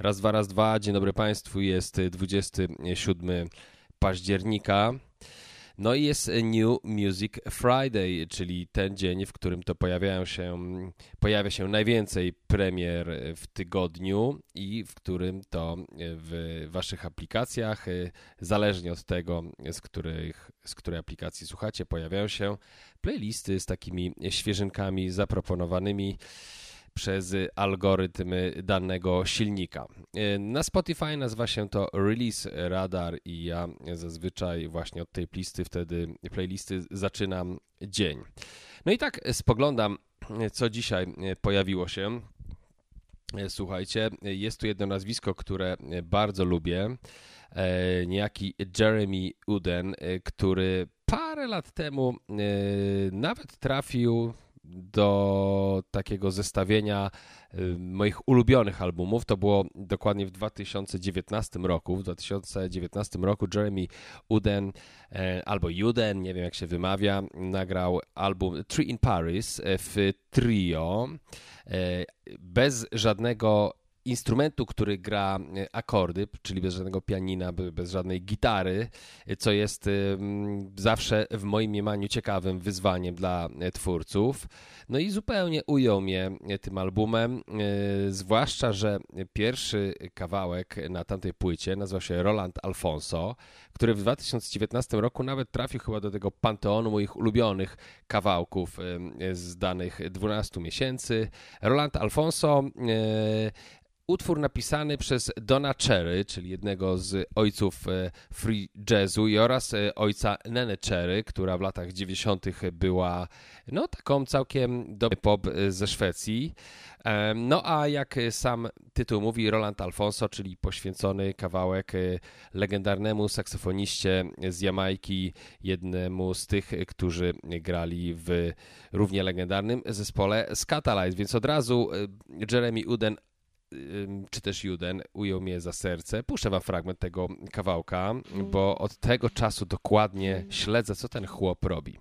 Raz, dwa, raz, dwa. Dzień dobry Państwu. Jest 27 października. No i jest New Music Friday, czyli ten dzień, w którym to pojawiają się, pojawia się najwięcej premier w tygodniu i w którym to w Waszych aplikacjach, zależnie od tego, z, których, z której aplikacji słuchacie, pojawiają się playlisty z takimi świeżynkami zaproponowanymi przez algorytm danego silnika. Na Spotify nazywa się to Release Radar i ja zazwyczaj właśnie od tej plisty wtedy playlisty zaczynam dzień. No i tak spoglądam, co dzisiaj pojawiło się. Słuchajcie, jest tu jedno nazwisko, które bardzo lubię. Niejaki Jeremy Uden, który parę lat temu nawet trafił do takiego zestawienia y, moich ulubionych albumów. To było dokładnie w 2019 roku. W 2019 roku Jeremy Uden e, albo Uden, nie wiem jak się wymawia, nagrał album Three in Paris e, w trio e, bez żadnego instrumentu, który gra e, akordy, czyli bez żadnego pianina, bez żadnej gitary, e, co jest zawsze w moim mniemaniu ciekawym wyzwaniem dla e, twórców. No i zupełnie ujął mnie tym albumem, zwłaszcza, że pierwszy kawałek na tamtej płycie nazywał się Roland Alfonso, który w 2019 roku nawet trafił chyba do tego panteonu moich ulubionych kawałków z danych 12 miesięcy. Roland Alfonso utwór napisany przez Dona Cherry, czyli jednego z ojców e, free jazzu i oraz e, ojca Nene Cherry, która w latach 90. była no taką całkiem dobry pop e, ze Szwecji. No a jak sam tytuł mówi, Roland Alfonso, czyli poświęcony kawałek legendarnemu saksofoniście z Jamajki, jednemu z tych, którzy grali w równie legendarnym zespole Scatalize, więc od razu Jeremy Uden czy też Juden ujął mnie za serce. Puszczę wam fragment tego kawałka, bo od tego czasu dokładnie śledzę, co ten chłop robi.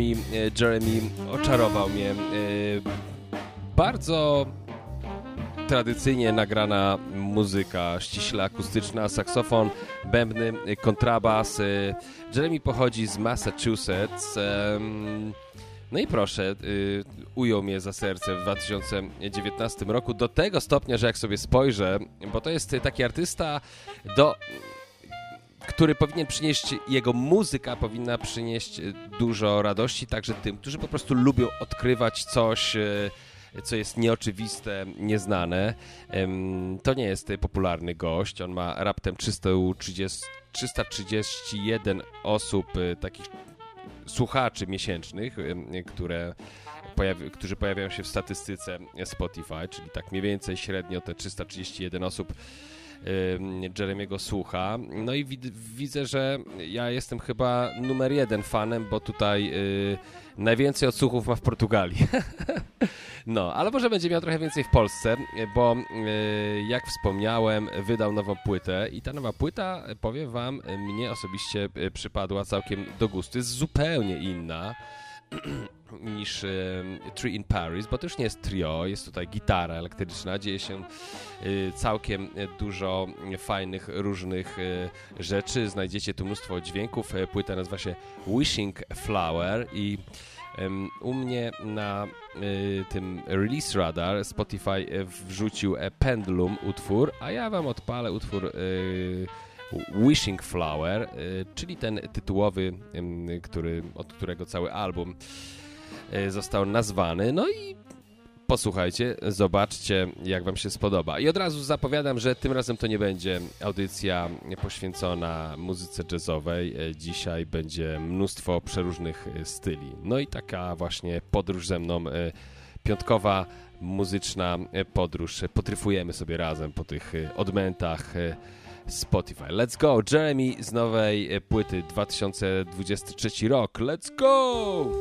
E, Jeremy oczarował mnie. E, bardzo tradycyjnie nagrana muzyka, ściśle akustyczna, saksofon, bębny, kontrabas. E, Jeremy pochodzi z Massachusetts. No i proszę, ujął mnie za serce w 2019 roku do tego stopnia, że jak sobie spojrzę, bo to jest taki artysta do który powinien przynieść, jego muzyka powinna przynieść dużo radości także tym, którzy po prostu lubią odkrywać coś, e, co jest nieoczywiste, nieznane. To nie jest popularny gość, on ma raptem 330, 331 osób, e, takich słuchaczy miesięcznych, które pojawi którzy pojawiają się w statystyce Spotify, czyli tak mniej więcej średnio te 331 osób Jeremiego słucha. No i wid widzę, że ja jestem chyba numer jeden fanem, bo tutaj y, najwięcej odsłuchów ma w Portugalii. no, ale może będzie miał trochę więcej w Polsce, bo y, jak wspomniałem, wydał nową płytę i ta nowa płyta, powiem wam, mnie osobiście y, przypadła całkiem do gustu. Jest zupełnie inna niż Tree in Paris, bo to już nie jest trio, jest tutaj gitara elektryczna, dzieje się y, całkiem dużo fajnych, różnych y, rzeczy, znajdziecie tu mnóstwo dźwięków, e, płyta nazywa się Wishing Flower i u mnie na y, tym Release Radar Spotify e, wrzucił e, Pendulum utwór, a ja wam odpalę utwór Wishing Flower, czyli ten tytułowy, który, od którego cały album E, został nazwany. No i posłuchajcie, zobaczcie, jak Wam się spodoba. I od razu zapowiadam, że tym razem to nie będzie audycja poświęcona muzyce jazzowej. E, dzisiaj będzie mnóstwo przeróżnych styli. No i taka właśnie podróż ze mną, piątkowa muzyczna podróż. Potryfujemy sobie razem po tych odmętach Spotify. Let's go! Jeremy z nowej e, płyty 2023 rok. Let's go!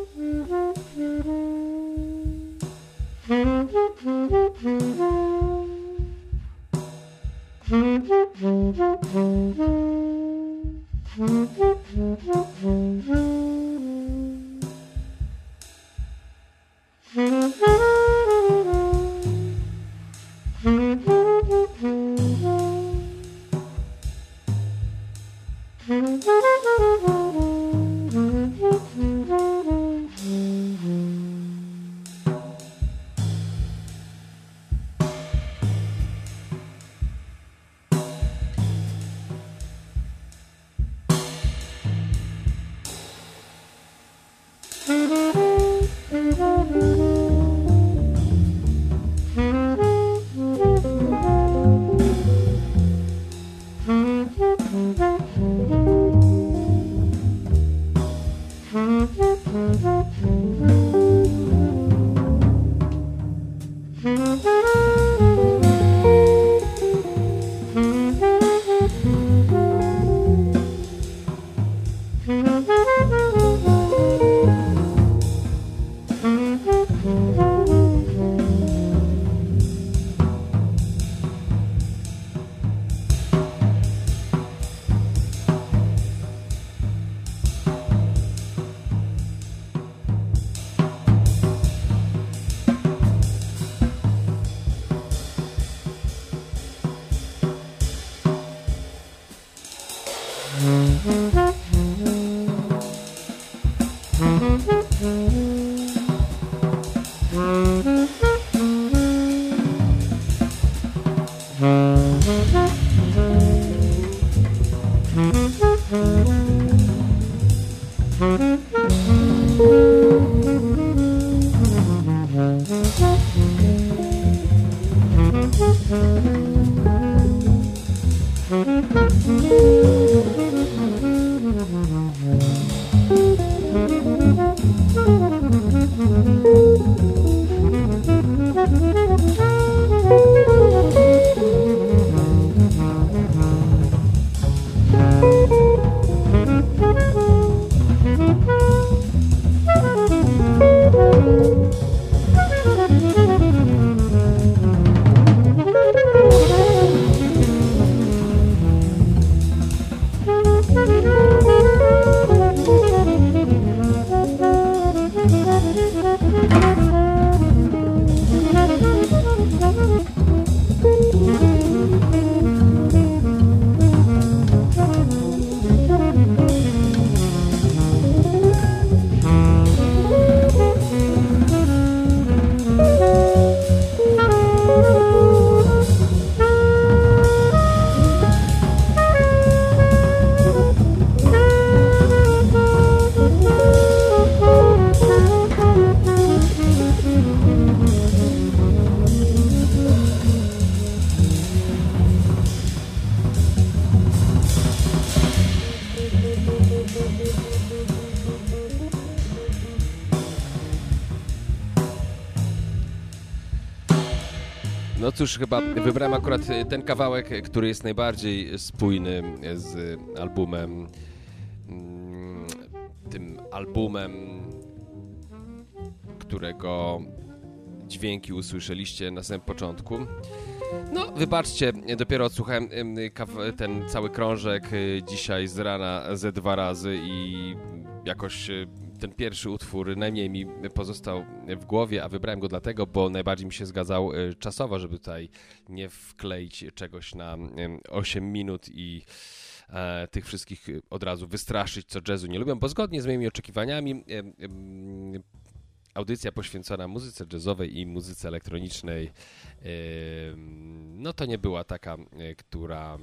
cóż, chyba wybrałem akurat ten kawałek, który jest najbardziej spójny z albumem. Mm, tym albumem, którego dźwięki usłyszeliście na samym początku. No, wybaczcie, dopiero odsłuchałem ten cały krążek dzisiaj z rana ze dwa razy i jakoś ten pierwszy utwór najmniej mi pozostał w głowie, a wybrałem go dlatego, bo najbardziej mi się zgadzał y, czasowo, żeby tutaj nie wkleić czegoś na 8 minut i e, tych wszystkich od razu wystraszyć, co jazzu nie lubią, bo zgodnie z moimi oczekiwaniami audycja poświęcona muzyce jazzowej i muzyce elektronicznej, no to nie była taka, e, która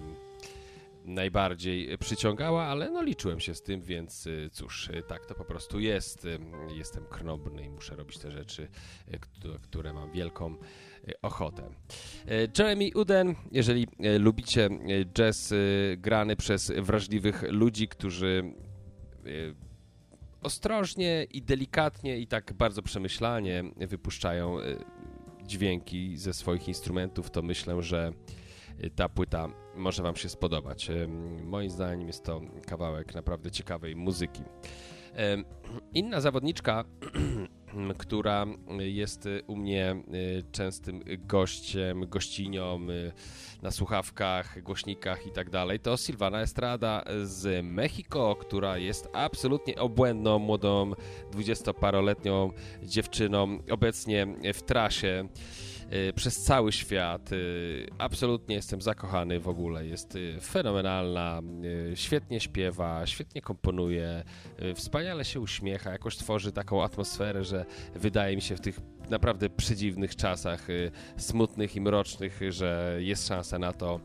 najbardziej przyciągała, ale no liczyłem się z tym, więc e, cóż, e, tak to po prostu jest. Jestem knobny i muszę robić te rzeczy, które mam wielką ochotę. Jeremy Uden, jeżeli lubicie jazz grany przez wrażliwych ludzi, którzy ostrożnie i delikatnie i tak bardzo przemyślanie wypuszczają y, dźwięki ze swoich instrumentów, to myślę, że y, ta płyta może Wam się spodobać. Moim zdaniem jest to kawałek naprawdę ciekawej muzyki. Inna zawodniczka która jest u mnie y, częstym gościem, gościnią y, na słuchawkach, głośnikach i tak dalej, to Silvana Estrada z Mexico, która jest absolutnie obłędną, młodą, dwudziestoparoletnią dziewczyną, obecnie w trasie przez cały świat. Y, absolutnie jestem zakochany w ogóle. Jest y, fenomenalna, świetnie śpiewa, świetnie komponuje, wspaniale się uśmiecha, jakoś tworzy taką atmosferę, że wydaje mi się w tych naprawdę przedziwnych czasach, y, smutnych i mrocznych, że jest szansa na to,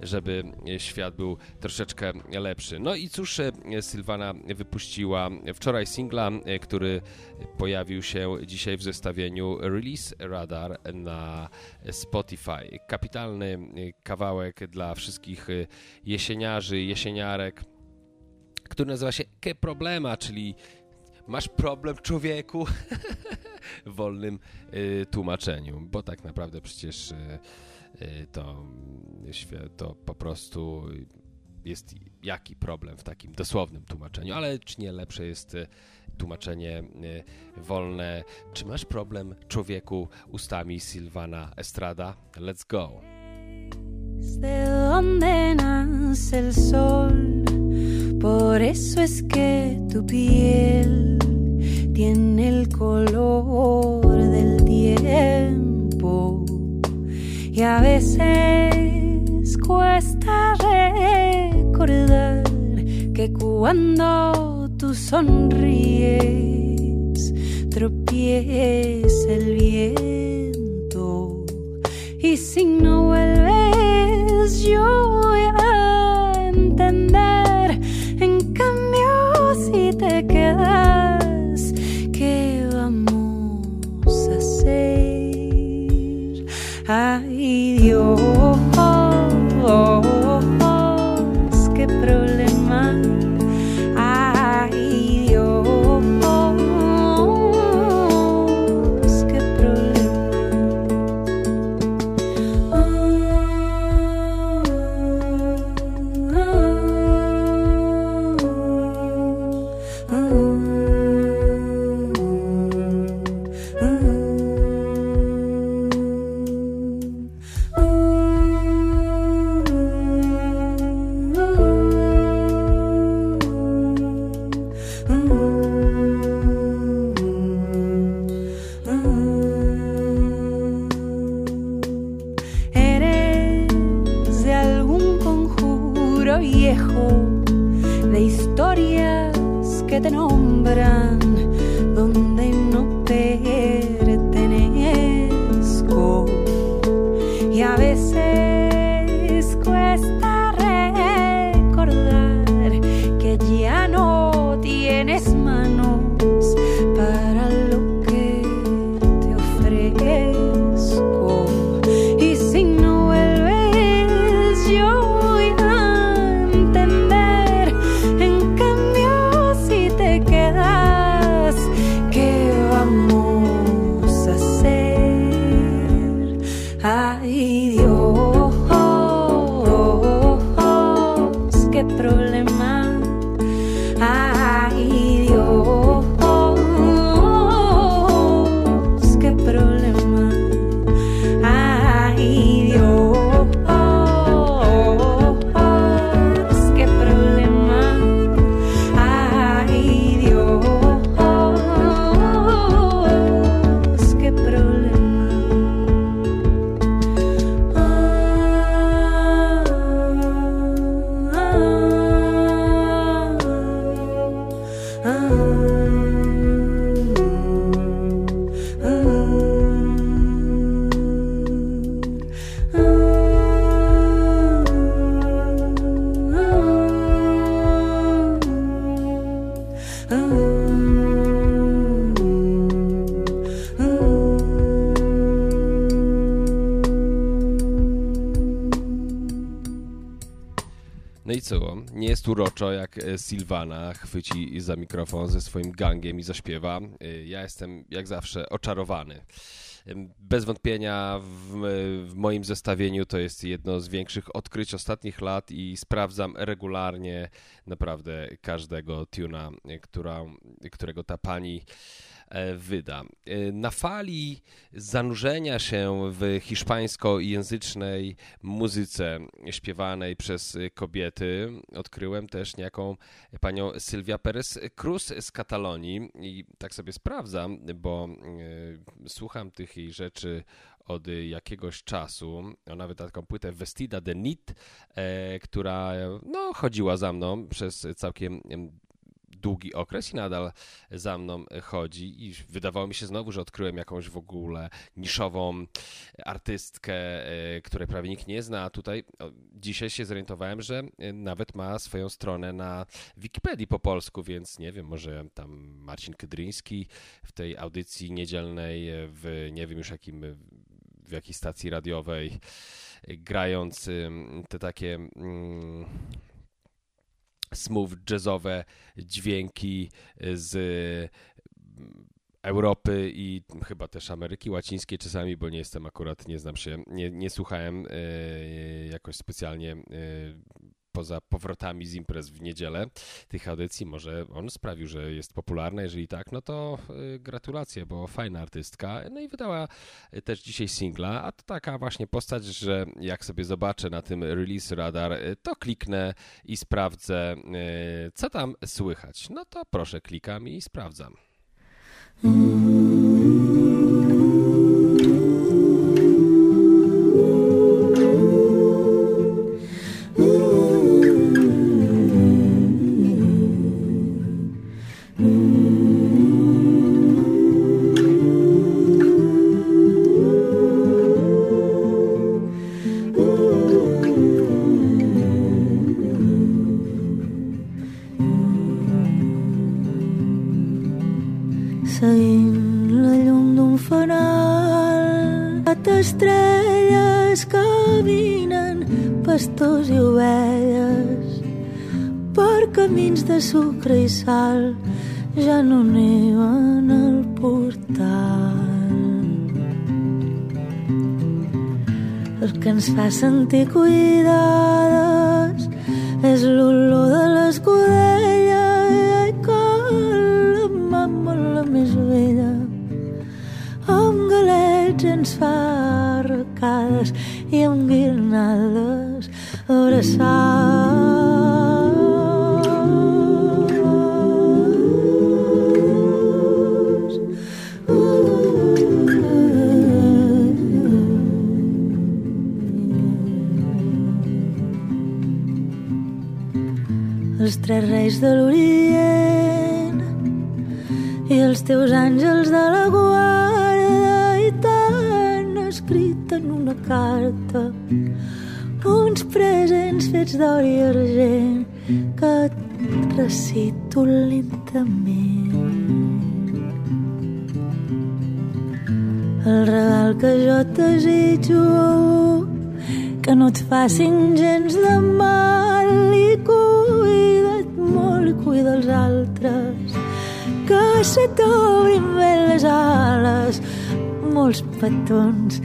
żeby świat był troszeczkę lepszy. No i cóż, y, Sylwana wypuściła wczoraj singla, y, który pojawił się dzisiaj w zestawieniu Release Radar na Spotify. Kapitalny kawałek dla wszystkich jesieniarzy, jesieniarek, który nazywa się Ke Problema, czyli masz problem człowieku w wolnym y, tłumaczeniu, bo tak naprawdę przecież y, y, to, po prostu jest jaki problem w takim dosłownym tłumaczeniu, ale czy nie lepsze jest tłumaczenie wolne. Czy masz problem człowieku ustami Silvana Estrada? Let's go. Por eso es que tu piel tiene el color del tiempo. Y a veces cuesta recordar que cuando tú sonríes tropieza el viento. Y si no vuelves yo voy dirás qué vamos a hacer. Ay Dios. Jest uroczo, jak e, Silvana chwyci za mikrofon ze swoim gangiem i zaśpiewa. E, ja jestem, jak zawsze, oczarowany. Bez wątpienia w, w, moim zestawieniu to jest jedno z większych odkryć ostatnich lat i sprawdzam regularnie naprawdę każdego tuna, która, którego ta pani E, wyda. E, na fali zanurzenia się w hiszpańskojęzycznej muzyce śpiewanej przez kobiety odkryłem też niejaką panią Sylwia Perez Cruz z Katalonii i tak sobie sprawdzam, bo e, słucham tych jej rzeczy od jakiegoś czasu. Ona wyda taką płytę Vestida de Nit, e, która no, chodziła za mną przez całkiem długi okres i nadal za mną chodzi. I wydawało mi się znowu, że odkryłem jakąś w ogóle niszową artystkę, e, której prawie nikt nie zna, a tutaj dzisiaj się zorientowałem, że e, nawet ma swoją stronę na Wikipedii po polsku, więc nie wiem, może tam Marcin Kydryński w tej audycji niedzielnej w nie wiem już jakim w jakiej stacji radiowej grając te takie mm, smooth jazzowe dźwięki z mm, Europy i chyba też Ameryki Łacińskiej czasami, bo nie jestem akurat, nie znam się, nie, nie słuchałem e, jakoś specjalnie e, poza powrotami z imprez w niedzielę tych audycji. Może on sprawił, że jest popularna. Jeżeli tak, no to y, gratulacje, bo fajna artystka. No i wydała y, też dzisiaj singla, a to taka właśnie postać, że jak sobie zobaczę na tym release radar, y, to kliknę i sprawdzę, co tam słychać. No to proszę, klikam i sprawdzam. sucre petons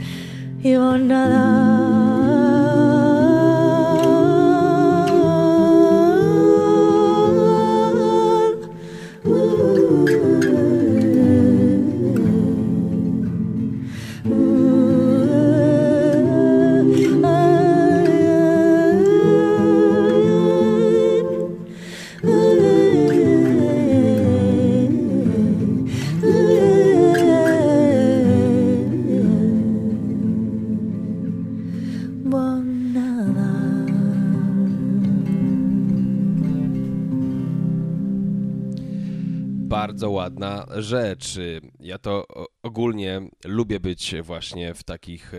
ładna rzecz. Ja to ogólnie lubię być właśnie w takich,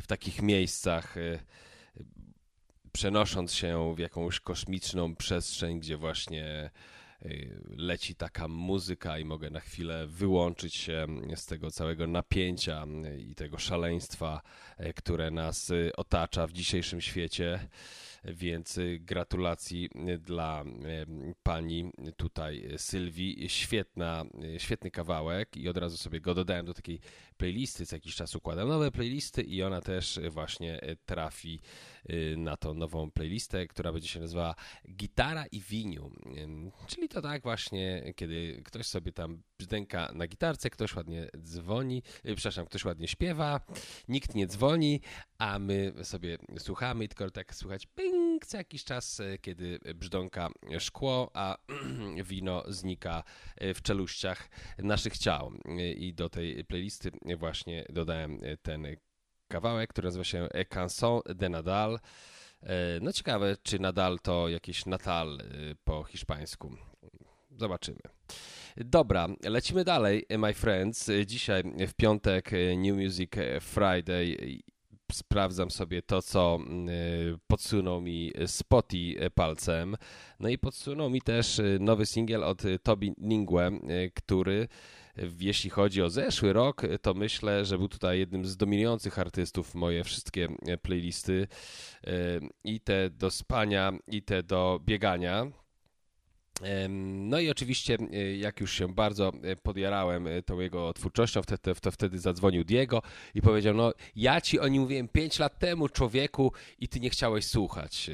w takich miejscach, przenosząc się w jakąś kosmiczną przestrzeń, gdzie właśnie y, leci taka muzyka i mogę na chwilę wyłączyć się z tego całego napięcia i tego szaleństwa, które nas otacza w dzisiejszym świecie. Więc gratulacji dla pani tutaj Sylwii. Świetna, świetny kawałek i od razu sobie go dodałem do takiej playlisty, co jakiś czas układam nowe playlisty i ona też właśnie trafi na tą nową playlistę, która będzie się nazywała Gitara i Winiu. Czyli to tak właśnie, kiedy ktoś sobie tam brzdęka na gitarce, ktoś ładnie dzwoni, y, przepraszam, ktoś ładnie śpiewa, nikt nie dzwoni, a my sobie słuchamy i tylko tak słuchać ping co jakiś czas, y, kiedy brzdąka szkło, a wino znika y, w czeluściach naszych ciał. I do tej playlisty właśnie dodałem ten kawałek, który nazywa się Canson de Nadal. No ciekawe, czy Nadal to jakieś Natal po hiszpańsku. Zobaczymy. Dobra, lecimy dalej, my friends. Dzisiaj w piątek New Music Friday sprawdzam sobie to, co y, podsunął mi Spoty palcem. No i podsunął mi też nowy singiel od Tobi Ningue, który jeśli chodzi o zeszły rok, to myślę, że był tutaj jednym z dominujących artystów moje wszystkie playlisty y, i te do spania, i te do biegania. No i oczywiście, e, jak już się bardzo e, podjarałem e, tą jego twórczością, wtedy, to wtedy zadzwonił Diego i powiedział, no ja ci o nim mówiłem 5 lat temu, człowieku, i ty nie chciałeś słuchać.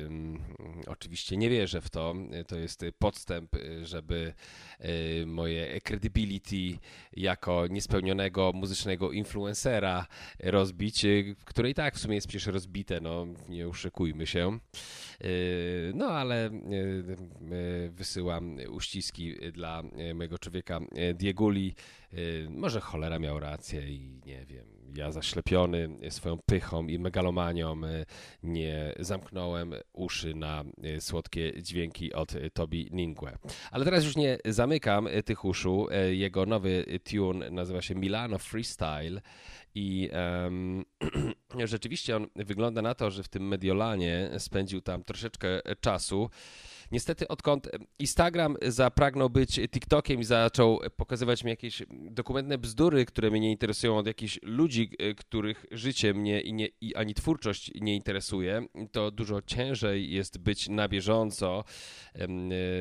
Oczywiście nie wierzę w to, to jest podstęp, żeby moje credibility jako niespełnionego muzycznego influencera rozbić, które i tak w sumie jest przecież rozbite, no nie uszykujmy się. No ale wysyłam uściski dla e, mojego człowieka e, Dieguli. E, może cholera miał rację i nie wiem, ja zaślepiony swoją pychą i megalomanią nie zamknąłem uszy na słodkie dźwięki od Tobi Ningue. Ale teraz już nie zamykam tych uszu. Jego nowy tune nazywa się Milano Freestyle i um, rzeczywiście on wygląda na to, że w tym Mediolanie spędził tam troszeczkę czasu. Niestety, odkąd Instagram zapragnął być TikTokiem i zaczął pokazywać mi jakieś dokumentne bzdury, które mnie nie interesują od jakichś ludzi, e, których życie mnie i, nie, i ani twórczość nie interesuje, to dużo ciężej jest być na bieżąco e,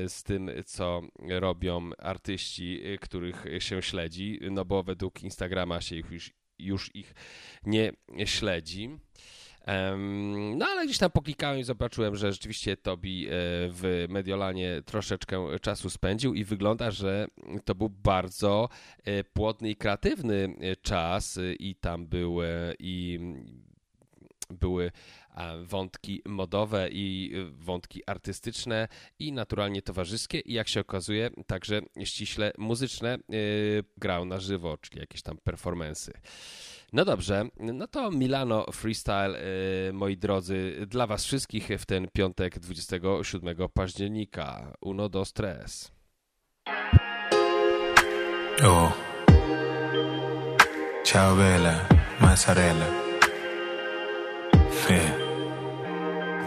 z tym, co robią artyści, e, których się śledzi, no bo według Instagrama się już, już ich nie śledzi. No ale gdzieś tam poklikałem i zobaczyłem, że rzeczywiście Tobi e, w Mediolanie troszeczkę czasu spędził i wygląda, że to był bardzo e, płodny i kreatywny e, czas i tam były i były wątki modowe i wątki artystyczne i naturalnie towarzyskie i jak się okazuje także ściśle muzyczne grał na żywo, czyli jakieś tam performensy. No dobrze, no to Milano Freestyle, y, moi drodzy, dla was wszystkich w ten piątek 27 października. Uno, dos, tres. Oh. Ciao bella, mozzarella. Yeah.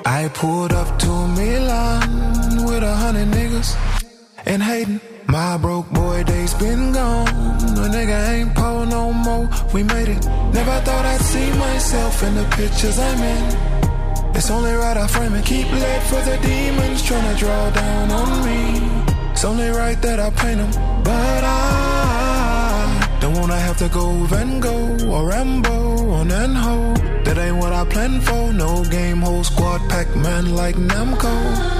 I pulled up to Milan with a hundred niggas and Hayden. My broke boy days been gone. A nigga ain't poor no more. We made it. Never thought I'd see myself in the pictures I'm in. It's only right I frame it. Keep lit for the demons trying to draw down on me. It's only right that I paint them. But I don't wanna have to go Van Gogh or Rambo on and. That ain't what I planned for. No game, whole squad, Pac Man like Namco.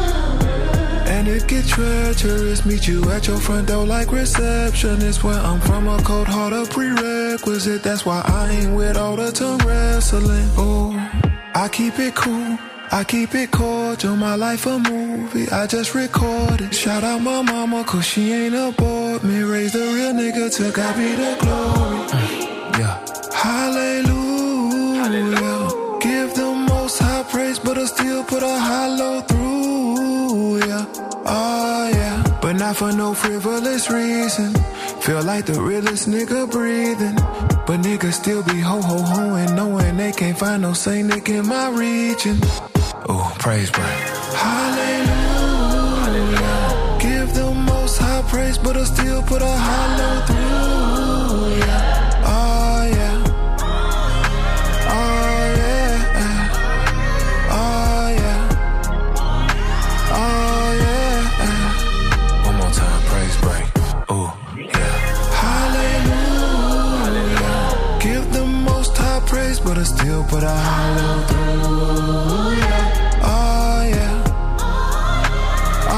And it get treacherous, meet you at your front door like receptionist. Where I'm from, a cold heart a prerequisite. That's why I ain't with all the tongue wrestling. Oh, I keep it cool. I keep it cordial, my life a movie, I just recorded. Shout out my mama, cause she ain't aboard me. Raise the real nigga to God be the glory. yeah. Hallelujah. Hallelujah. Give the most high praise, but I still put a hollow through. Oh yeah, but not for no frivolous reason. Feel like the realest nigga breathing. But niggas still be ho ho hoing, knowing they can't find no saint nigga in my region. Oh, praise break. Hallelujah. Hallelujah. Give the most high praise, but I still put a hollow through. I hollow through. Yeah. Oh yeah.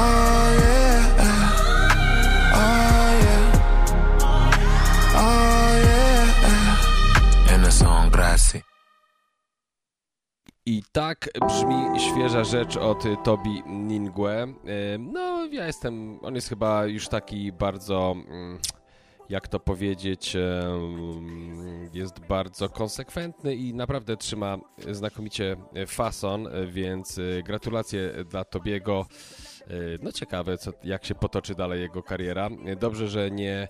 Oh yeah. Oh yeah. Oh yeah. Song. I tak brzmi świeża rzecz od Tobi Ningue. No, ja jestem, on jest chyba już taki bardzo, mm, jak to powiedzieć, jest bardzo konsekwentny i naprawdę trzyma znakomicie fason, więc gratulacje dla Tobiego. No ciekawe, co, jak się potoczy dalej jego kariera. Dobrze, że nie...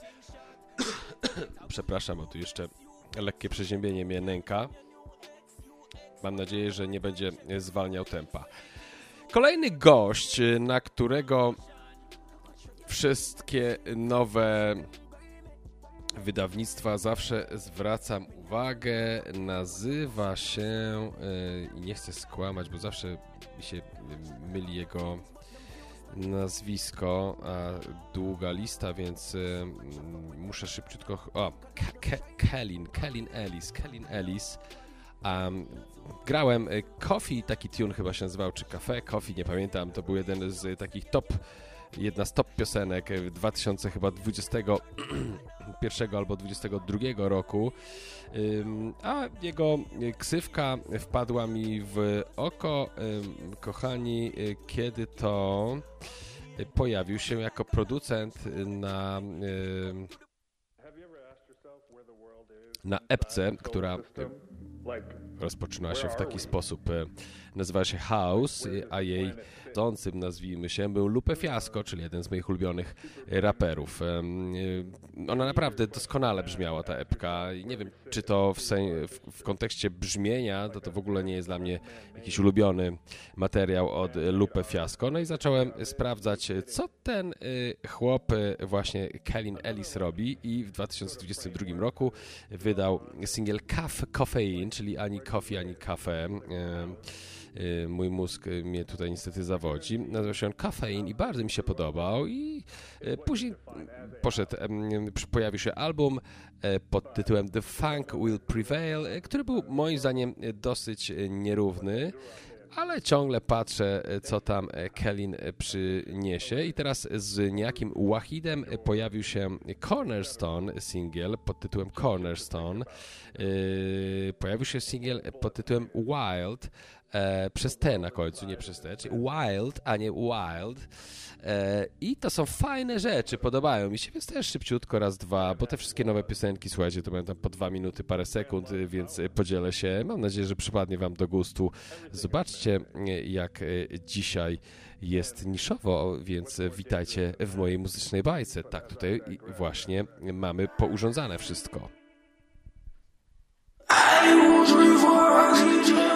Przepraszam, bo tu jeszcze lekkie przeziębienie mnie nęka. Mam nadzieję, że nie będzie zwalniał tempa. Kolejny gość, na którego wszystkie nowe wydawnictwa zawsze zwracam uwagę, nazywa się, i nie chcę skłamać, bo zawsze mi się myli jego nazwisko, a długa lista, więc muszę szybciutko... O, Kellin, Kellin Ellis, Kellin Ellis. Um, grałem Coffee, taki tune chyba się nazywał, czy Cafe Coffee, nie pamiętam, to był jeden z takich top, jedna z top piosenek 2021 albo 2022 roku, a jego ksywka wpadła mi w oko, kochani, kiedy to pojawił się jako producent na na epce, która rozpoczyna się w taki sposób. E, nazywa się House, a jej dącym, nazwijmy się, był Lupe Fiasco, czyli jeden z moich ulubionych raperów. E, ona naprawdę doskonale brzmiała, ta epka. Nie wiem, czy to w, w, kontekście brzmienia, to to w ogóle nie jest dla mnie jakiś ulubiony materiał od Lupe Fiasco. No i zacząłem sprawdzać, co ten e, chłop, właśnie Kellin Ellis robi i w 2022 roku wydał singiel Cafe Coffeine, czyli ani coffee, ani kafe. Mój mózg mnie tutaj niestety zawodzi. Nazywa się on Kafein i bardzo mi się podobał i później poszedł, pojawił się album pod tytułem The Funk Will Prevail, który był moim zdaniem dosyć nierówny ale ciągle patrzę, co tam Kellin przyniesie. I teraz z niejakim Wahidem pojawił się Cornerstone single pod tytułem Cornerstone. Pojawił się single pod tytułem Wild, e, przez T na końcu, nie przez T, czyli Wild, a nie Wild. E, I to są fajne rzeczy, podobają mi się, więc też szybciutko raz, dwa, bo te wszystkie nowe piosenki, słuchajcie, to będą po dwa minuty, parę sekund, więc podzielę się. Mam nadzieję, że przypadnie Wam do gustu. Zobaczcie, jak dzisiaj jest niszowo, więc witajcie w mojej muzycznej bajce. Tak, tutaj właśnie mamy pourządzane wszystko. I was for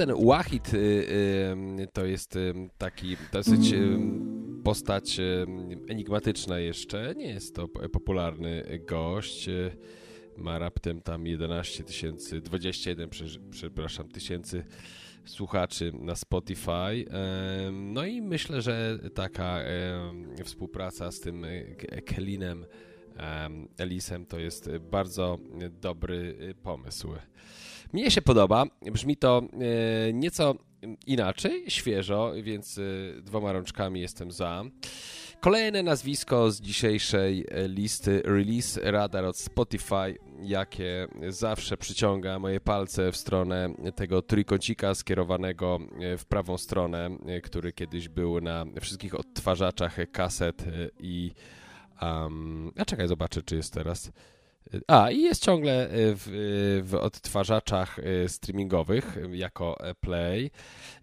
ten Wahid to jest taki dosyć postać enigmatyczna jeszcze. Nie jest to popularny gość. Ma raptem tam 11 tysięcy, 21, przepraszam, tysięcy słuchaczy na Spotify. No i myślę, że taka współpraca z tym Kelinem Elisem to jest bardzo dobry pomysł. Mnie się podoba, brzmi to e, nieco inaczej, świeżo, więc e, dwoma rączkami jestem za. Kolejne nazwisko z dzisiejszej e, listy Release Radar od Spotify, jakie zawsze przyciąga moje palce w stronę tego trójkącika skierowanego w prawą stronę, który kiedyś był na wszystkich odtwarzaczach kaset i... Um, a czekaj, zobaczę, czy jest teraz a, i jest ciągle e, w, e, w odtwarzaczach e, streamingowych jako Play,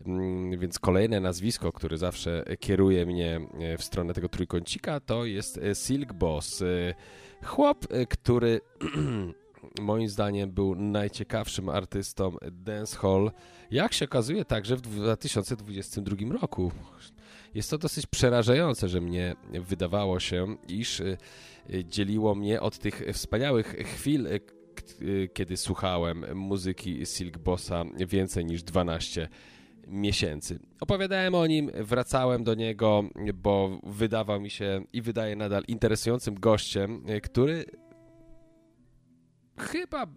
mm, więc kolejne nazwisko, które zawsze kieruje mnie w stronę tego trójkącika, to jest Silk Boss. Chłop, który moim zdaniem był najciekawszym artystą dancehall, jak się okazuje także w 2022 roku. Jest to dosyć przerażające, że mnie wydawało się, iż dzieliło mnie od tych wspaniałych chwil, e, kiedy słuchałem muzyki Silk Bossa więcej niż 12 miesięcy. Opowiadałem o nim, wracałem do niego, bo wydawał mi się i wydaje nadal interesującym gościem, e, który chyba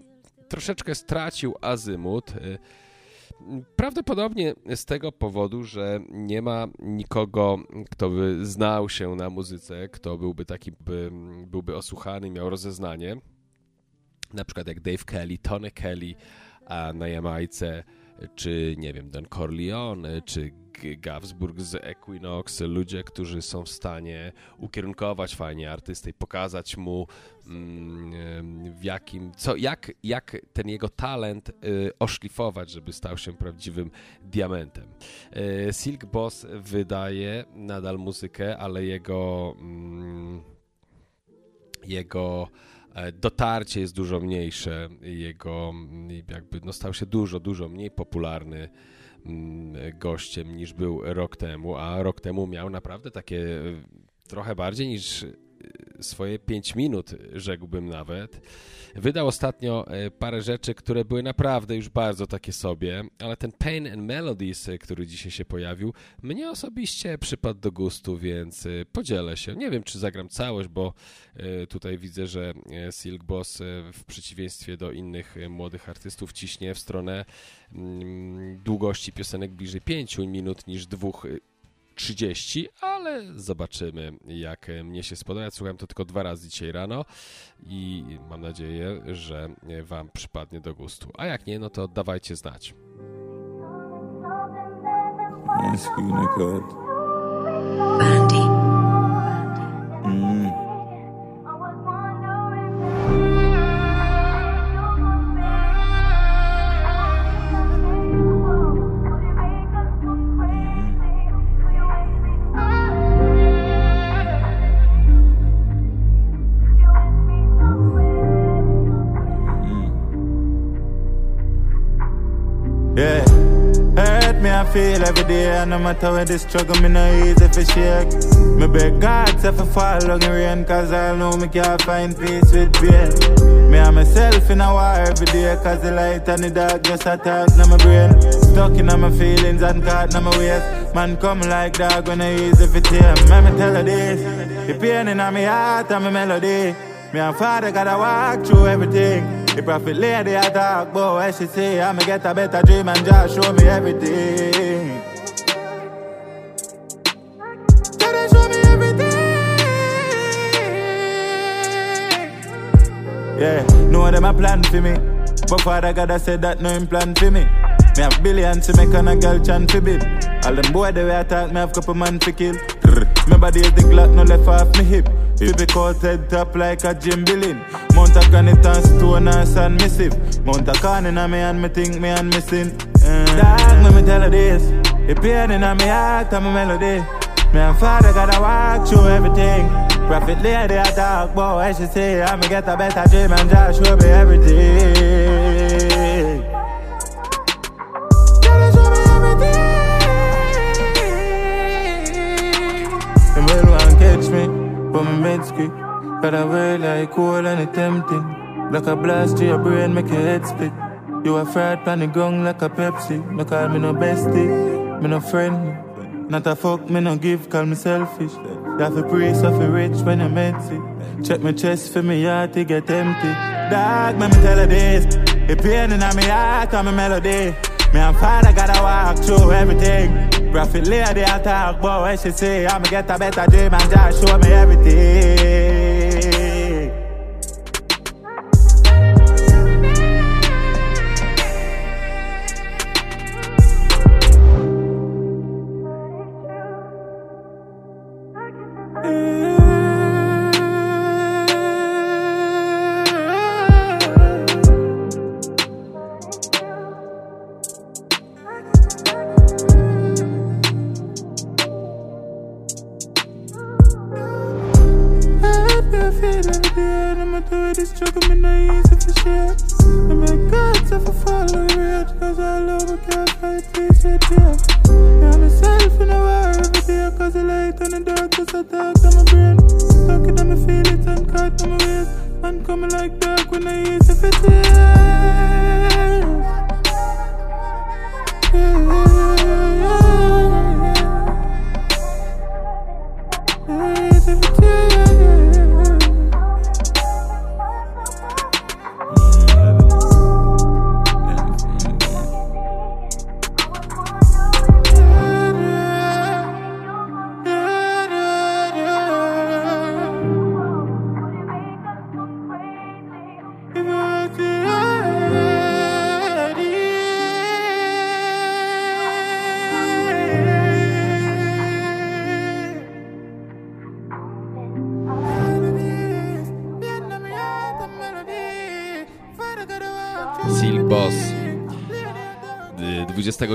troszeczkę stracił azymut. Prawdopodobnie z tego powodu, że nie ma nikogo, kto by znał się na muzyce, kto byłby taki, by, byłby osłuchany, miał rozeznanie. Na przykład jak Dave Kelly, Tony Kelly a na Jamajce, czy nie wiem, Don Corleone, czy Gavsburg z Equinox, ludzie, którzy są w stanie ukierunkować fajnie artystę i pokazać mu mm, w jakim, co, jak, jak ten jego talent y, oszlifować, żeby stał się prawdziwym diamentem. Y, Silk Boss wydaje nadal muzykę, ale jego mm, jego e, dotarcie jest dużo mniejsze, jego jakby no, stał się dużo, dużo mniej popularny Mm, gościem niż był rok temu, a rok temu miał naprawdę takie e, trochę bardziej niż swoje 5 minut, rzekłbym nawet. Wydał ostatnio e, parę rzeczy, które były naprawdę już bardzo takie sobie, ale ten Pain and Melodies, który dzisiaj się pojawił, mnie osobiście przypadł do gustu, więc podzielę się. Nie wiem, czy zagram całość, bo tutaj widzę, że Silk Boss w przeciwieństwie do innych młodych artystów ciśnie w stronę Mm, długości piosenek bliżej 5 minut niż 2.30, ale zobaczymy, jak mnie się spodoba. Ja słuchałem to tylko dwa razy dzisiaj rano i mam nadzieję, że Wam przypadnie do gustu. A jak nie, no to dawajcie znać. Bandy. Yeah. Me, I feel every day. And no matter where the struggle, me no easy for shake. Me beg God to for fall long rain, cause I know me can't find peace with pain. Me and myself in a war every day, cause the light and the dark just attack on my brain. Stuck in my feelings and caught in my waist. Man come like dog when I easy for tame. Let me tell you this, the pain in my heart and my melody. Me and father gotta walk through everything. The feel lady I talk what she say I'ma get a better dream and just show me everything. Gotta show me everything. Yeah, know them a plan for me. But father I said that no plan for me. Me have billions to make on a girl chant for bid All them boy the way I talk me have couple man to kill. Remember days the Glock no left off me hip Fi be head top like a Jim Billin Mount a granite and stone and sand missive. Mount a corn in me and me think me and missing. Uh, Dog, me me tell her this. The pain in me heart and my melody. Me and father gotta walk through everything. Prophet lady I talk about what she say I'ma get a better dream and just show me everything quick. Got a word like cool and it tempting. Like a blast to your brain, make your head split. You a fried pan the gong like a Pepsi. No call me no bestie, me no friend. Not a fuck, me no give, call me selfish. You have pray, so for rich when you're messy. Check my chest for me heart to get empty. Dog, me tell her this. It pain in my heart, I'm a melody. Me and father gotta walk through everything. Prophet lady, I talk about what she say. I'ma get a better dream and just show me everything. Boss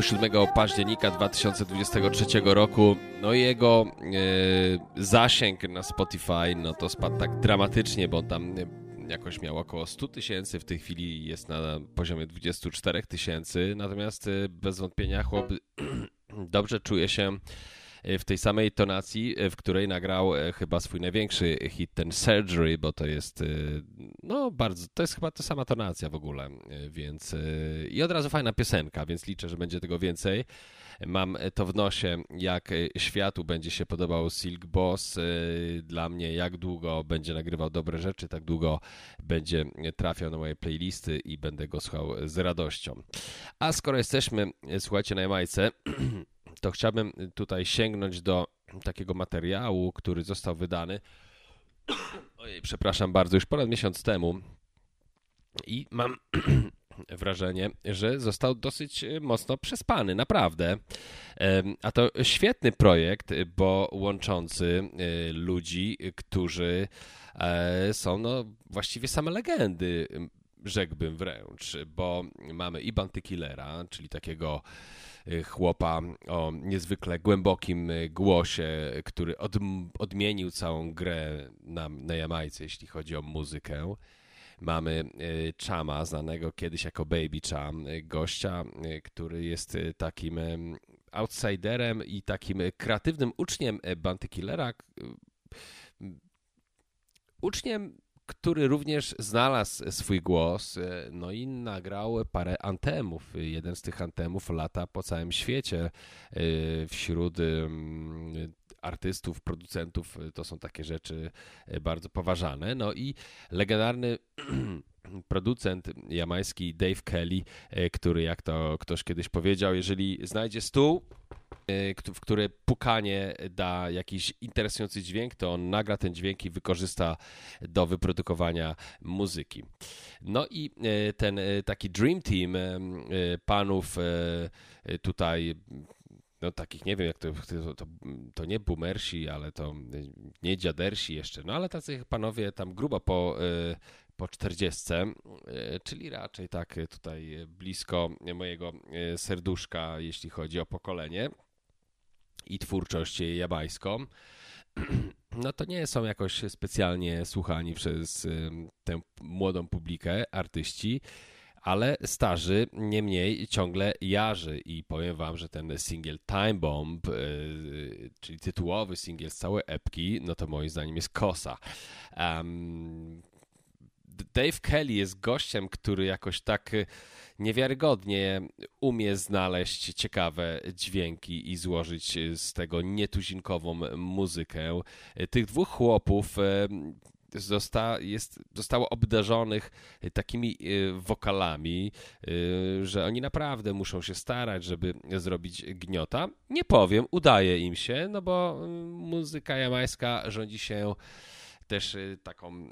27 października 2023 roku. No i jego e, zasięg na Spotify no to spadł tak dramatycznie, bo tam jakoś miał około 100 tysięcy, w tej chwili jest na poziomie 24 tysięcy, natomiast e, bez wątpienia chłop dobrze czuje się w tej samej tonacji, w której nagrał e, chyba swój największy hit, ten Surgery, bo to jest, e, no bardzo, to jest chyba ta sama tonacja w ogóle, e, więc i od razu fajna piosenka, więc liczę, że będzie tego więcej. Mam to w nosie, jak światu będzie się podobał Silk Boss. Dla mnie, jak długo będzie nagrywał dobre rzeczy, tak długo będzie trafiał na moje playlisty i będę go słuchał z radością. A skoro jesteśmy, słuchajcie, na Jamajce, to chciałbym tutaj sięgnąć do takiego materiału, który został wydany. Ojej, przepraszam bardzo, już ponad miesiąc temu. I mam wrażenie, że został dosyć mocno przespany, naprawdę. A to świetny projekt, bo łączący ludzi, którzy e, są no, właściwie same legendy, rzekłbym wręcz, bo mamy i Banty Killera, czyli takiego Y, chłopa o niezwykle głębokim y, głosie, który od, odmienił całą grę na, na Jamajce, jeśli chodzi o muzykę. Mamy y, Chama, znanego kiedyś jako Baby Cham, gościa, który jest takim outsiderem i takim kreatywnym uczniem Banty Killera. Uczniem który również znalazł swój głos, e, no i nagrał parę antemów. Jeden z tych antemów lata po całym świecie e, wśród artystów, producentów. To są takie rzeczy e, bardzo poważane. No i legendarny producent jamański Dave Kelly, który jak to ktoś kiedyś powiedział, jeżeli znajdzie stół, Y, w które pukanie da jakiś interesujący dźwięk, to on nagra ten dźwięk i wykorzysta do wyprodukowania muzyki. No i y, ten taki Dream Team panów tutaj no takich, nie wiem jak to, to, to nie boomersi, ale to nie dziadersi jeszcze, no ale tacy panowie tam grubo po, po 40, czyli raczej tak tutaj blisko mojego serduszka, jeśli chodzi o pokolenie i twórczość jabańską, no to nie są jakoś specjalnie słuchani przez tę młodą publikę artyści, ale starzy niemniej ciągle jarzy i powiem wam, że ten singiel Time Bomb, czyli tytułowy singiel z całej epki, no to moim zdaniem jest kosa. Um, Dave Kelly jest gościem, który jakoś tak niewiarygodnie umie znaleźć ciekawe dźwięki i złożyć z tego nietuzinkową muzykę. Tych dwóch chłopów zosta, jest, zostało obdarzonych takimi wokalami, że oni naprawdę muszą się starać, żeby zrobić gniota. Nie powiem, udaje im się, no bo muzyka jamańska rządzi się też taką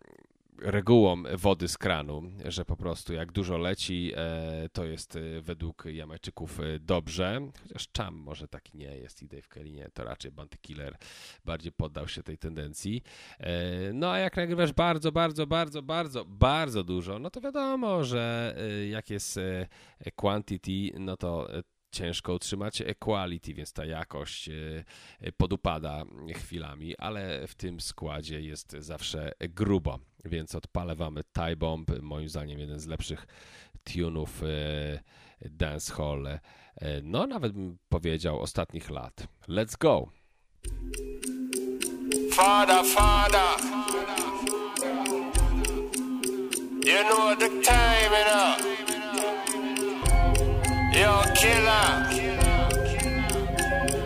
regułą wody z kranu, że po prostu jak dużo leci, e, to jest e, według Jamajczyków e, dobrze, chociaż Cham może taki nie jest i Dave Kelly nie, to raczej Bounty Killer bardziej poddał się tej tendencji. No a jak nagrywasz bardzo, bardzo, bardzo, bardzo, bardzo dużo, no to wiadomo, że jak jest quantity, no to ciężko utrzymać quality, więc ta jakość podupada chwilami, ale w tym składzie jest zawsze grubo więc odpalę wam Tie Bomb, moim zdaniem jeden z lepszych tunów e, dancehall, e, no nawet bym powiedział ostatnich lat. Let's go! Father, father You know the time, you know Yo, killer.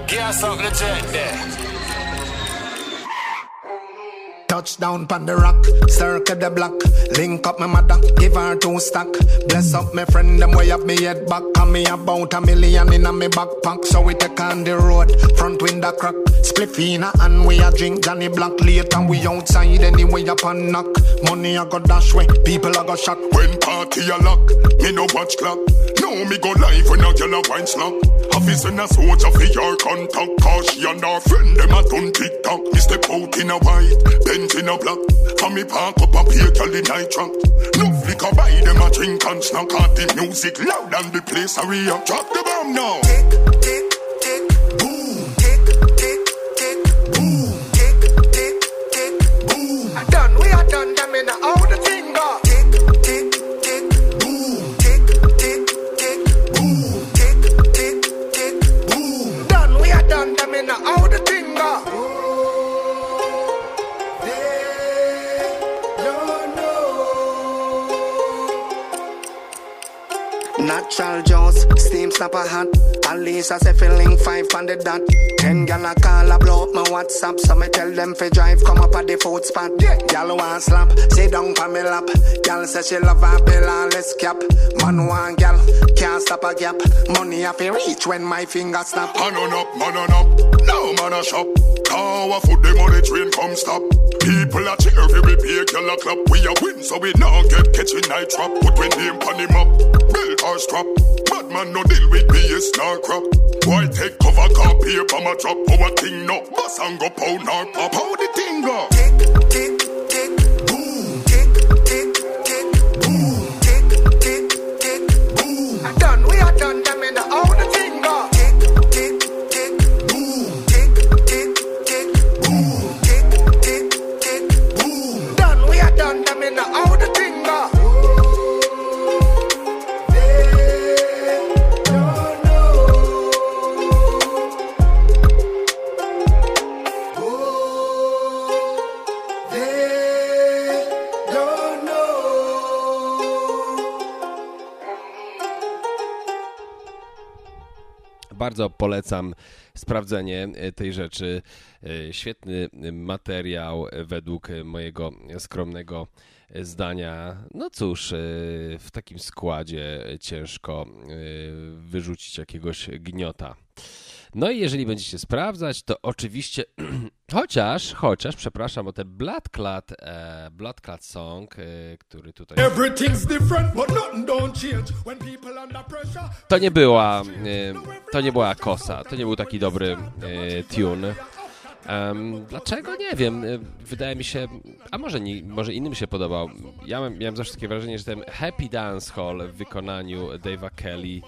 Gas up the jet there Touchdown pon the rock, circle the block. Link up my mother, give her two stack. Bless up my friend, them way up me head back. And me about a million in a me backpack. So we take on the road, front window crack. Spliffina and we a drink Johnny Black late and we outside anyway up and knock. Money I got dash way, people I got shock. When party a lock, me no watch clock. No me go live when a girl a wine slap. Office and a soldier for your contact. Cause she and her friend them a done TikTok. Me step out in a white, Benz in a black. For me park up and pay girl in night trunk. No flicker buy them a drink and snack. Out the music loud and the place a re Drop the bomb now. Charles Jones, steam snapper hand. At least I say feeling five on the dot. Ten gal a call a blow up my WhatsApp. So me tell them fi drive, come up at the food spot. Yeah. Gal want slap, sit down pa me lap. Gal say she love a bill and let's cap. Man want gal, can't stop a gap. Money I fi reach when my finger snap. Man on up, man on up, no man a shop. A foot the money train come stop. People a cheer fi we pay gal a clap. We a win so we now get catching night trap. Put we name pon him up, build our strap. Bad man no deal with BS nor crap. Why take cover car paper my drop our thing no. Bus and go pound nor pop. How the thing go? Polecam sprawdzenie e, tej rzeczy. E, świetny materiał według mojego skromnego zdania. No cóż, e, w takim składzie ciężko wyrzucić jakiegoś gniota. No i jeżeli będziecie sprawdzać, to oczywiście, chociaż, chociaż, przepraszam o ten Blood Clot, e, Song, e, który tutaj... To nie była, e, to nie była kosa, to nie był taki dobry e, tune. Um, dlaczego? Nie wiem. E, wydaje mi się, a może, nie, może innym się podobał. Ja miałem, miałem zawsze takie wrażenie, że ten Happy Dance Hall w wykonaniu Dave'a Kelly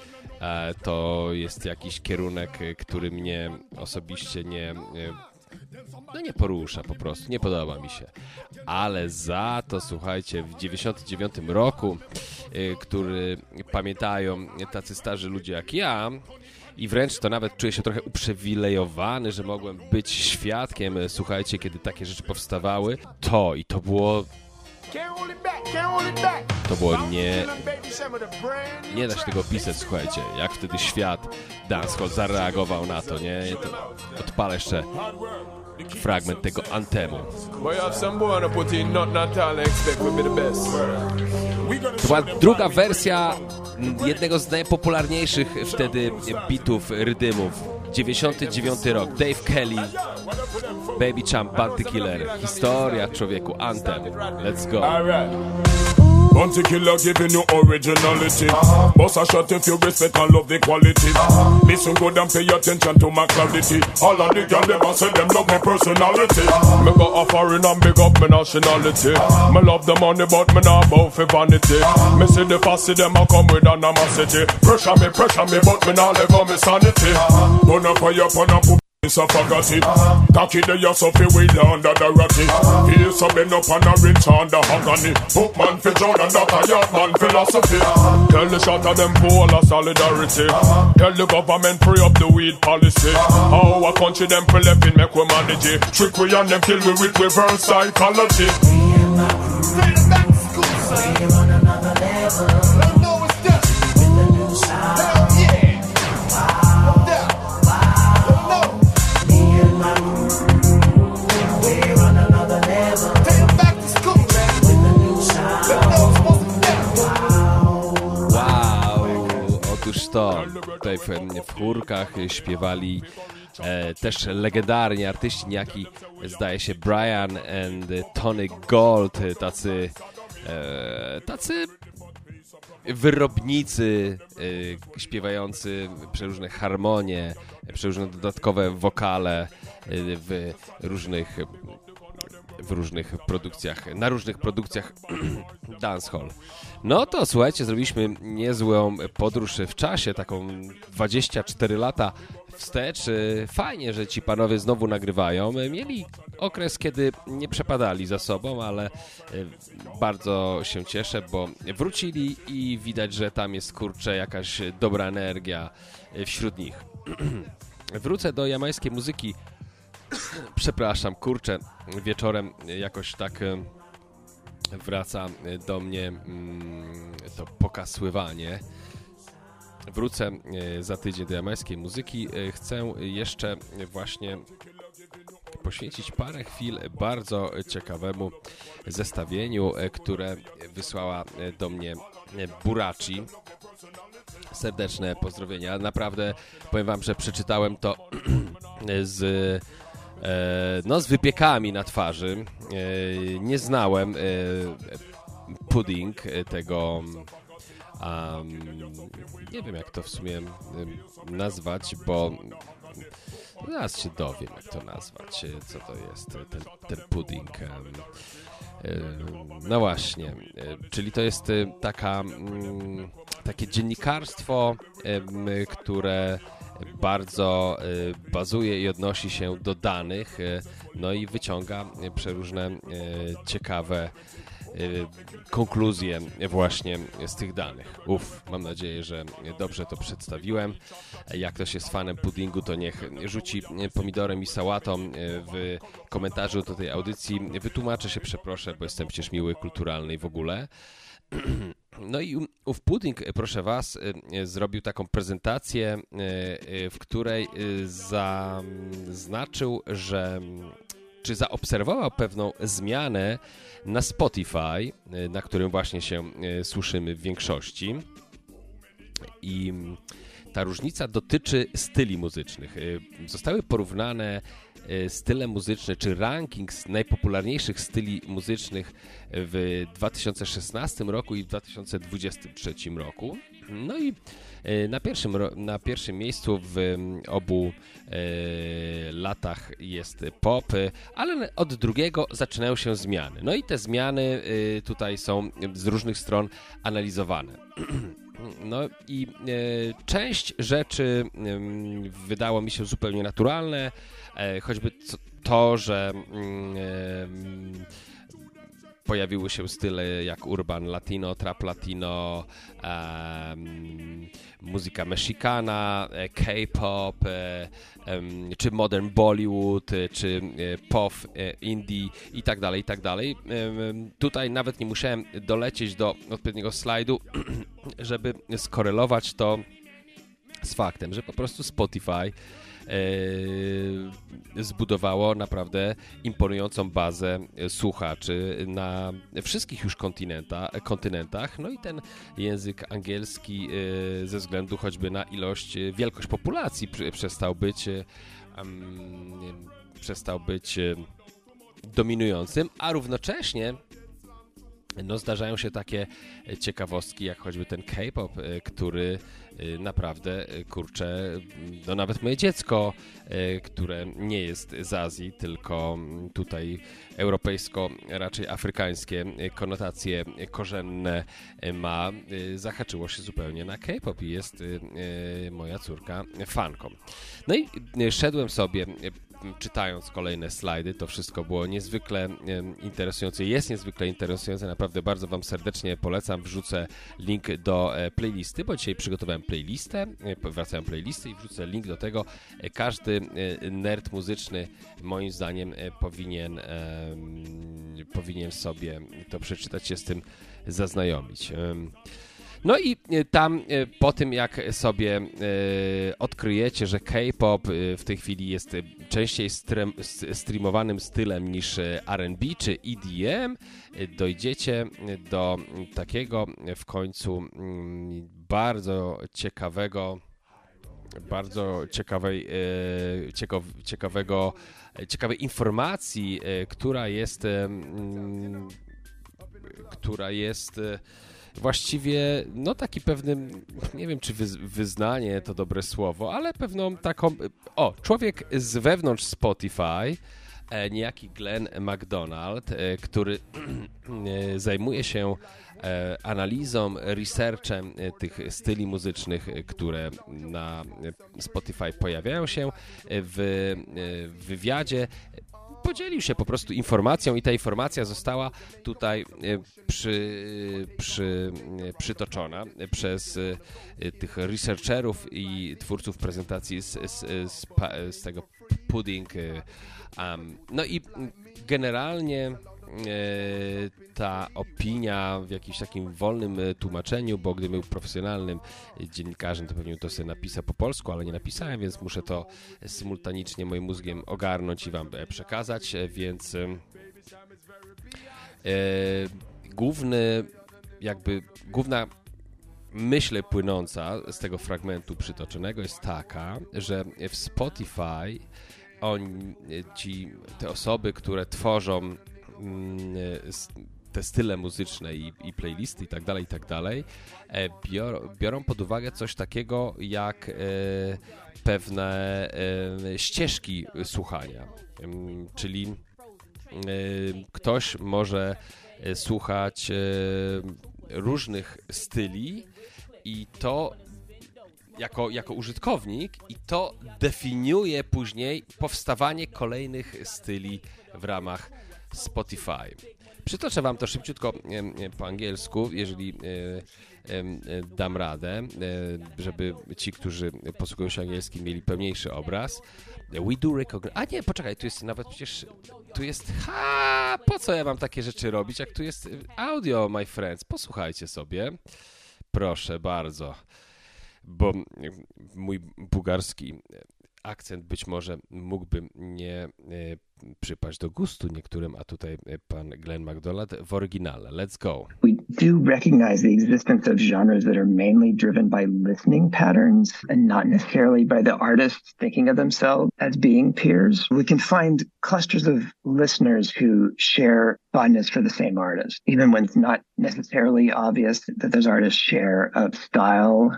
to jest jakiś kierunek, który mnie osobiście nie no nie porusza po prostu, nie podoba mi się. Ale za to, słuchajcie, w 99 roku, który pamiętają tacy starzy ludzie jak ja, i wręcz to nawet czuję się trochę uprzywilejowany, że mogłem być świadkiem, słuchajcie, kiedy takie rzeczy powstawały. To i to było to było nie... Nie da się tego opisać, słuchajcie, jak wtedy świat dancehall zareagował na to, nie? To odpalę jeszcze fragment tego antemu. To była druga wersja jednego z najpopularniejszych wtedy bitów, rydymów. 99 rok, Dave Kelly, Baby Champ, Bounty Killer. Historia człowieku, Anthem. Let's go. Bounty killer giving you originality. Uh-huh. Boss a shot if you respect and love the quality. Uh-huh. Listen good and pay attention to my clarity. All of the girl never say them love my personality. Uh-huh. Me got a foreign and big up my nationality. Uh-huh. Me love the money but me not bow for vanity. Uh-huh. Me see the fussy them a come with animosity. Pressure me, pressure me but me not let go me sanity. Uh-huh. Gonna fire upon a it's a faggoty. Uh-huh. Cocky the ass up we under the ratty. Uh-huh. He's something up on a rich under agony. Bookman for Jordan, that a yacht man philosophy. Uh-huh. Tell the shot of them for all of solidarity. Uh-huh. Tell the government free up the weed policy. Uh-huh. How a country them for left in make we manage it. Trick we and them kill we with reverse psychology. Me and my crew, we're on another level. To tutaj w, w chórkach śpiewali e, też legendarni artyści, niejaki zdaje się Brian and Tony Gold, tacy e, tacy wyrobnicy e, śpiewający przeróżne harmonie, przeróżne dodatkowe wokale e, w różnych w różnych produkcjach, na różnych produkcjach dancehall. No to słuchajcie, zrobiliśmy niezłą podróż w czasie, taką 24 lata wstecz. Fajnie, że ci panowie znowu nagrywają. Mieli okres, kiedy nie przepadali za sobą, ale e, bardzo się cieszę, bo wrócili i widać, że tam jest kurczę jakaś dobra energia wśród nich. Wrócę do jamańskiej muzyki Przepraszam, kurczę, wieczorem jakoś tak e, wraca do mnie mm, to pokasływanie. Wrócę e, za tydzień do jamańskiej muzyki. E, chcę jeszcze właśnie poświęcić parę chwil bardzo ciekawemu zestawieniu, które wysłała do mnie Buraci. Serdeczne pozdrowienia. Naprawdę powiem wam, że przeczytałem to z no z wypiekami na twarzy. E, nie znałem e, pudding tego um, nie wiem jak to w sumie nazwać, bo zaraz się dowiem jak to nazwać, co to jest ten, ten pudding. No właśnie, czyli to jest taka, mm, takie dziennikarstwo, które bardzo y, bazuje i odnosi się do danych, y, no i wyciąga przeróżne y, ciekawe konkluzje właśnie z tych danych. Uff, mam nadzieję, że dobrze to przedstawiłem. Jak ktoś jest fanem puddingu, to niech rzuci pomidorem i sałatą w komentarzu do tej audycji. Wytłumaczę się, przeproszę, bo jestem przecież miły, kulturalny i w ogóle. No i ów Pudding, proszę Was, y, y, zrobił taką prezentację, w której zaznaczył, że czy zaobserwował pewną zmianę na Spotify, na którym właśnie się słyszymy w większości. I ta różnica dotyczy styli muzycznych. Zostały porównane E, style muzyczne, czy ranking najpopularniejszych styli muzycznych w 2016 roku i w 2023 roku. No i e, na pierwszym, na pierwszym miejscu w obu e, latach jest pop, ale od drugiego zaczynają się zmiany. No i te zmiany tutaj są z różnych stron analizowane. No i część rzeczy wydało mi się zupełnie naturalne, choćby co, to, że mm, pojawiły się style jak urban latino, trap latino, um, muzyka mexicana, e, K-pop, czy modern Bollywood, czy pop, indie i tak dalej, i tak dalej. Tutaj nawet nie musiałem dolecieć do odpowiedniego slajdu, żeby skorelować to z faktem, że po prostu Spotify E, zbudowało naprawdę imponującą bazę słuchaczy na wszystkich już kontynenta, kontynentach. No i ten język angielski e, ze względu choćby na ilość, e, wielkość populacji przestał być um, przestał być dominującym, a równocześnie no zdarzają się takie ciekawostki, jak choćby ten K-pop, który naprawdę, y, kurczę, no nawet moje dziecko, y, które nie jest z Azji, tylko tutaj europejsko, raczej afrykańskie konotacje korzenne ma, zahaczyło się zupełnie na K-pop i jest moja córka fanką. No i szedłem sobie czytając kolejne slajdy, to wszystko było niezwykle interesujące. Jest niezwykle interesujące, naprawdę bardzo Wam serdecznie polecam. Wrzucę link do e, playlisty, bo dzisiaj przygotowałem playlistę, e, wracałem playlisty i wrzucę link do tego. E, każdy nerd muzyczny moim zdaniem powinien, powinien sobie to przeczytać, się z tym zaznajomić. No i e, tam e, po tym, jak sobie e, odkryjecie, że K-pop w tej chwili jest częściej streamowanym stylem niż R&B czy EDM, dojdziecie do takiego w końcu mm, bardzo ciekawego bardzo ciekawej, ciekaw, ciekawego, ciekawej informacji, która jest mm, która jest właściwie, no taki pewny, nie wiem czy wyznanie to dobre słowo, ale pewną taką, o, człowiek z wewnątrz Spotify, e, niejaki Glenn McDonald, e, który e, zajmuje się analizą, researchem tych styli muzycznych, które na Spotify pojawiają się w wywiadzie podzielił się po prostu informacją i ta informacja została tutaj e, przy, przy, e, przytoczona przez e, tych researcherów i twórców prezentacji z, z, z, z tego pudding. Um, no i generalnie ta opinia w jakimś takim wolnym e, tłumaczeniu, bo gdybym był profesjonalnym dziennikarzem, to pewnie to sobie napisał po polsku, ale nie napisałem, więc muszę to symultanicznie moim mózgiem ogarnąć i wam e, przekazać, więc e, główny, jakby główna myśl płynąca z tego fragmentu przytoczonego jest taka, że w Spotify oni, ci, te osoby, które tworzą te style muzyczne i, i playlisty i tak dalej, i tak dalej, e, bior, biorą pod uwagę coś takiego jak e, pewne e, ścieżki słuchania. Czyli ktoś może słuchać różnych styli i to jako, jako użytkownik i to definiuje później powstawanie kolejnych styli w ramach Spotify. Przytoczę wam to szybciutko po angielsku, jeżeli e, e, dam radę, e, żeby ci, którzy posługują się angielskim, mieli pełniejszy obraz. We do recognize... A nie, poczekaj, tu jest nawet przecież... Tu jest... Ha! Po co ja mam takie rzeczy robić, jak tu jest audio, my friends? Posłuchajcie sobie. Proszę bardzo. Bo mój bułgarski akcent być może mógłby nie e, przypaść do gustu niektórym, a tutaj e, pan Glenn McDonald w oryginale. Let's go. We do recognize the existence of genres that are mainly driven by listening patterns and not necessarily by the artists thinking of themselves as being peers. We can find clusters of listeners who share fondness for the same artist, even when it's not necessarily obvious that those artists share a style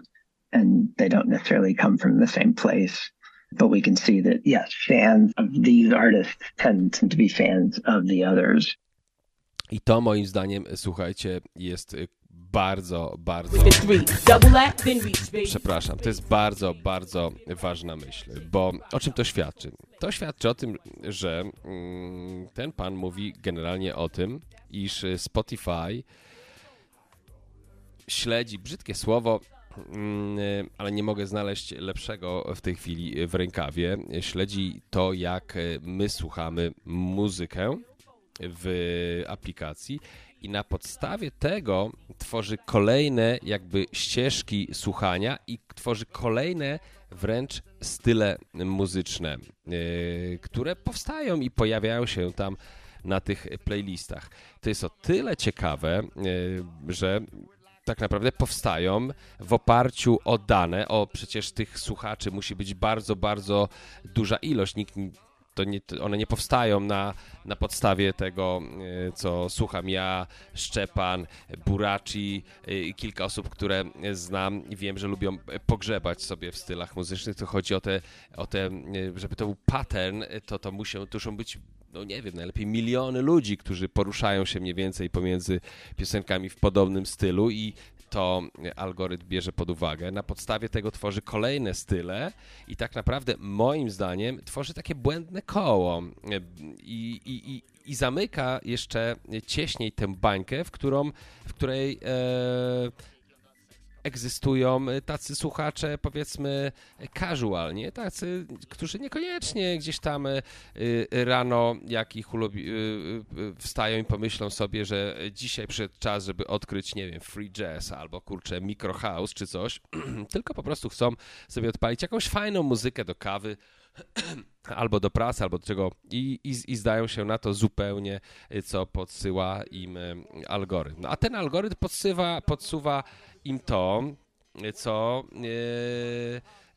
and they don't necessarily come from the same place. But we can see that yes, fans of these artists tend to be fans of the others. I to moim zdaniem, słuchajcie, jest bardzo, bardzo. Przepraszam, to jest bardzo, bardzo ważna myśl, bo o czym to świadczy? To świadczy o tym, że mm, ten pan mówi generalnie o tym, iż Spotify śledzi brzydkie słowo, ale nie mogę znaleźć lepszego w tej chwili w rękawie. Śledzi to, jak my słuchamy muzykę w aplikacji i na podstawie tego tworzy kolejne jakby ścieżki słuchania i tworzy kolejne wręcz style muzyczne, yy, które powstają i pojawiają się tam na tych playlistach. To jest o tyle ciekawe, yy, że tak naprawdę powstają w oparciu o dane, o przecież tych słuchaczy musi być bardzo, bardzo duża ilość. Nikt to nie, one nie powstają na, na podstawie tego, e, co słucham ja, Szczepan, Buraci e, i kilka osób, które znam i wiem, że lubią pogrzebać sobie w stylach muzycznych. To chodzi o te, o te e, żeby to był pattern, to, to muszą, to muszą być no nie wiem, najlepiej miliony ludzi, którzy poruszają się mniej więcej pomiędzy piosenkami w podobnym stylu i to algorytm bierze pod uwagę. Na podstawie tego tworzy kolejne style i tak naprawdę moim zdaniem tworzy takie błędne koło i, i, i, i zamyka jeszcze cieśniej tę bańkę, w, którą, w której e, egzystują tacy słuchacze, powiedzmy, casual, Tacy, którzy niekoniecznie gdzieś tam y, rano, jak ich ulubi, y, y, wstają i pomyślą sobie, że dzisiaj przyszedł czas, żeby odkryć, nie wiem, free jazz albo, kurczę, micro house czy coś, tylko po prostu chcą sobie odpalić jakąś fajną muzykę do kawy, albo do pracy, albo do czego i, i, i, zdają się na to zupełnie, co podsyła im algorytm. No, a ten algorytm podsywa, podsuwa im to, co,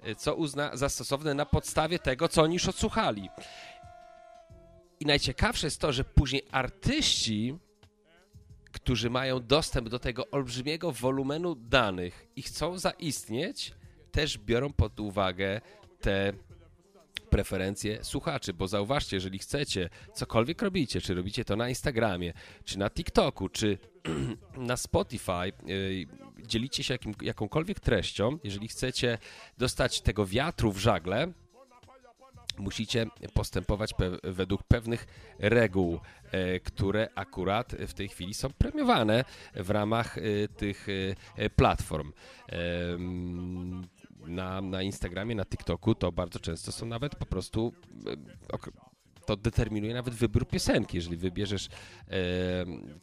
e, co uzna za stosowne na podstawie tego, co oni już odsłuchali. I najciekawsze jest to, że później artyści, którzy mają dostęp do tego olbrzymiego wolumenu danych i chcą zaistnieć, też biorą pod uwagę te preferencje słuchaczy, bo zauważcie, jeżeli chcecie, cokolwiek robicie, czy robicie to na Instagramie, czy na TikToku, czy na Spotify, yy, dzielicie się jakim, jakąkolwiek treścią, jeżeli chcecie dostać tego wiatru w żagle, musicie postępować pe według pewnych reguł, e, które akurat w tej chwili są premiowane w ramach e, tych e, platform na, na Instagramie, na TikToku, to bardzo często są nawet po prostu e, to determinuje nawet wybór piosenki. Jeżeli wybierzesz e,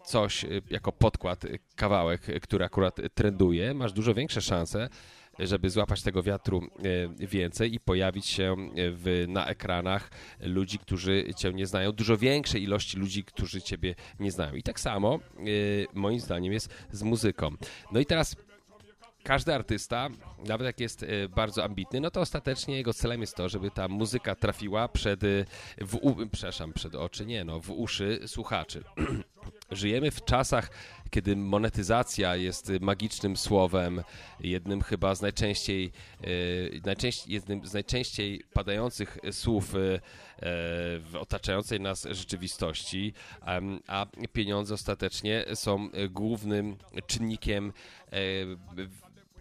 coś e, jako podkład, kawałek, który akurat trenduje, masz dużo większe szanse, żeby złapać tego wiatru więcej i pojawić się w, na ekranach ludzi, którzy cię nie znają, dużo większej ilości ludzi, którzy ciebie nie znają. I tak samo moim zdaniem jest z muzyką. No i teraz każdy artysta, nawet jak jest e, bardzo ambitny, no to ostatecznie jego celem jest to, żeby ta muzyka trafiła przed, e, w, przepraszam, przed oczy, nie no, w uszy słuchaczy. Żyjemy w czasach, kiedy monetyzacja jest magicznym słowem, jednym chyba z najczęściej, e, najczęściej jednym z najczęściej padających słów w otaczającej nas rzeczywistości, a pieniądze ostatecznie są głównym czynnikiem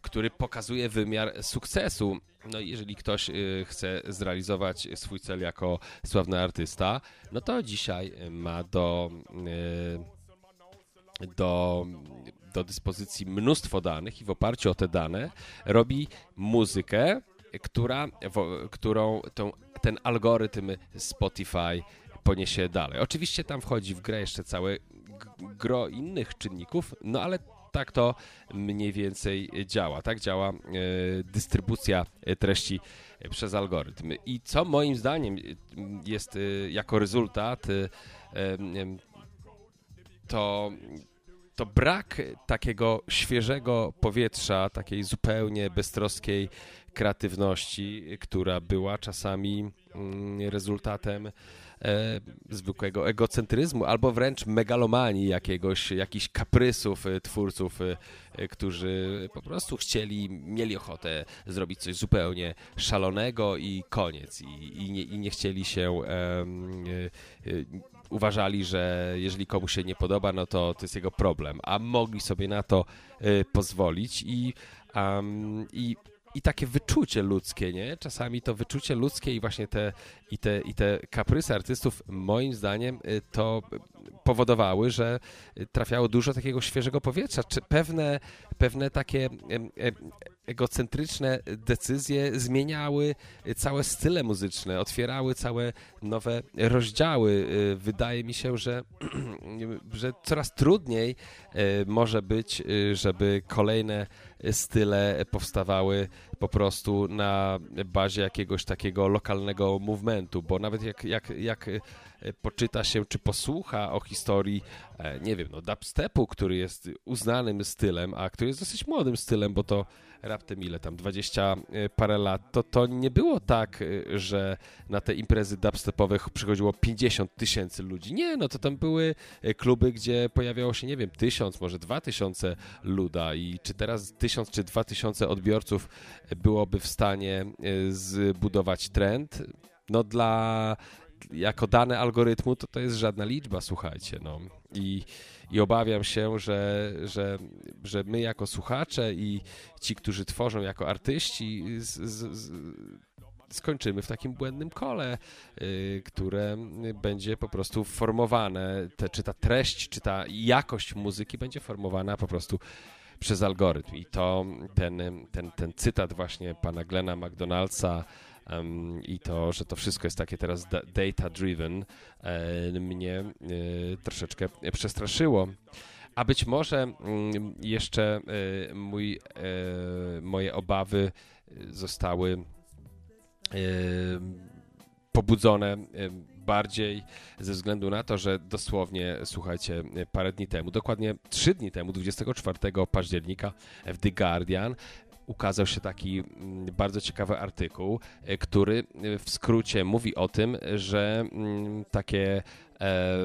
który pokazuje wymiar sukcesu. No jeżeli ktoś y, chce zrealizować swój cel jako sławny artysta, no to dzisiaj ma do, y, do, do dyspozycji mnóstwo danych i w oparciu o te dane robi muzykę, która, którą tą, ten algorytm Spotify poniesie dalej. Oczywiście tam wchodzi w grę jeszcze całe gro innych czynników, no ale tak to mniej więcej działa. Tak działa e, dystrybucja treści przez algorytm. I co moim zdaniem jest e, jako rezultat, e, to to brak takiego świeżego powietrza, takiej zupełnie beztroskiej kreatywności, która była czasami mm, rezultatem e, zwykłego egocentryzmu albo wręcz megalomanii jakiegoś, jakichś kaprysów e, twórców, e, którzy po prostu chcieli, mieli ochotę zrobić coś zupełnie szalonego i koniec. I, i, nie, i nie chcieli się uważali, że jeżeli komuś się nie podoba, no to to jest jego problem, a mogli sobie na to y, pozwolić i, um, i i takie wyczucie ludzkie, nie? Czasami to wyczucie ludzkie i właśnie te, i te, i te kaprysy artystów, moim zdaniem, y, to powodowały, że trafiało dużo takiego świeżego powietrza, czy pewne, pewne takie egocentryczne decyzje zmieniały całe style muzyczne, otwierały całe nowe rozdziały. Y, wydaje mi się, że, że coraz trudniej y, może być, y, żeby kolejne style powstawały po prostu na bazie jakiegoś takiego lokalnego movementu, bo nawet jak, jak, jak poczyta się czy posłucha o historii, e, nie wiem, no dubstepu, który jest uznanym stylem, a który jest dosyć młodym stylem, bo to raptem ile tam, 20 e, parę lat, to to nie było tak, e, że na te imprezy dubstepowe przychodziło 50 tysięcy ludzi. Nie, no to tam były kluby, gdzie pojawiało się, nie wiem, tysiąc, może dwa tysiące luda i czy teraz tysiąc czy dwa tysiące odbiorców byłoby w stanie zbudować trend? No dla jako dane algorytmu, to to jest żadna liczba, słuchajcie, no. I, i obawiam się, że, że, że my jako słuchacze i ci, którzy tworzą jako artyści, z, z, z, skończymy w takim błędnym kole, y, które będzie po prostu formowane, te, czy ta treść, czy ta jakość muzyki będzie formowana po prostu przez algorytm. I to ten, ten, ten cytat właśnie pana Glena McDonaldsa um, i to, że to wszystko jest takie teraz data-driven, e, mnie e, troszeczkę przestraszyło. A być może mm, jeszcze e, mój, e, moje obawy zostały e, pobudzone bardziej ze względu na to, że dosłownie, słuchajcie, parę dni temu, dokładnie trzy dni temu, 24 października w The Guardian ukazał się taki mm, bardzo ciekawy artykuł, e, który e, w skrócie mówi o tym, że mm, takie e,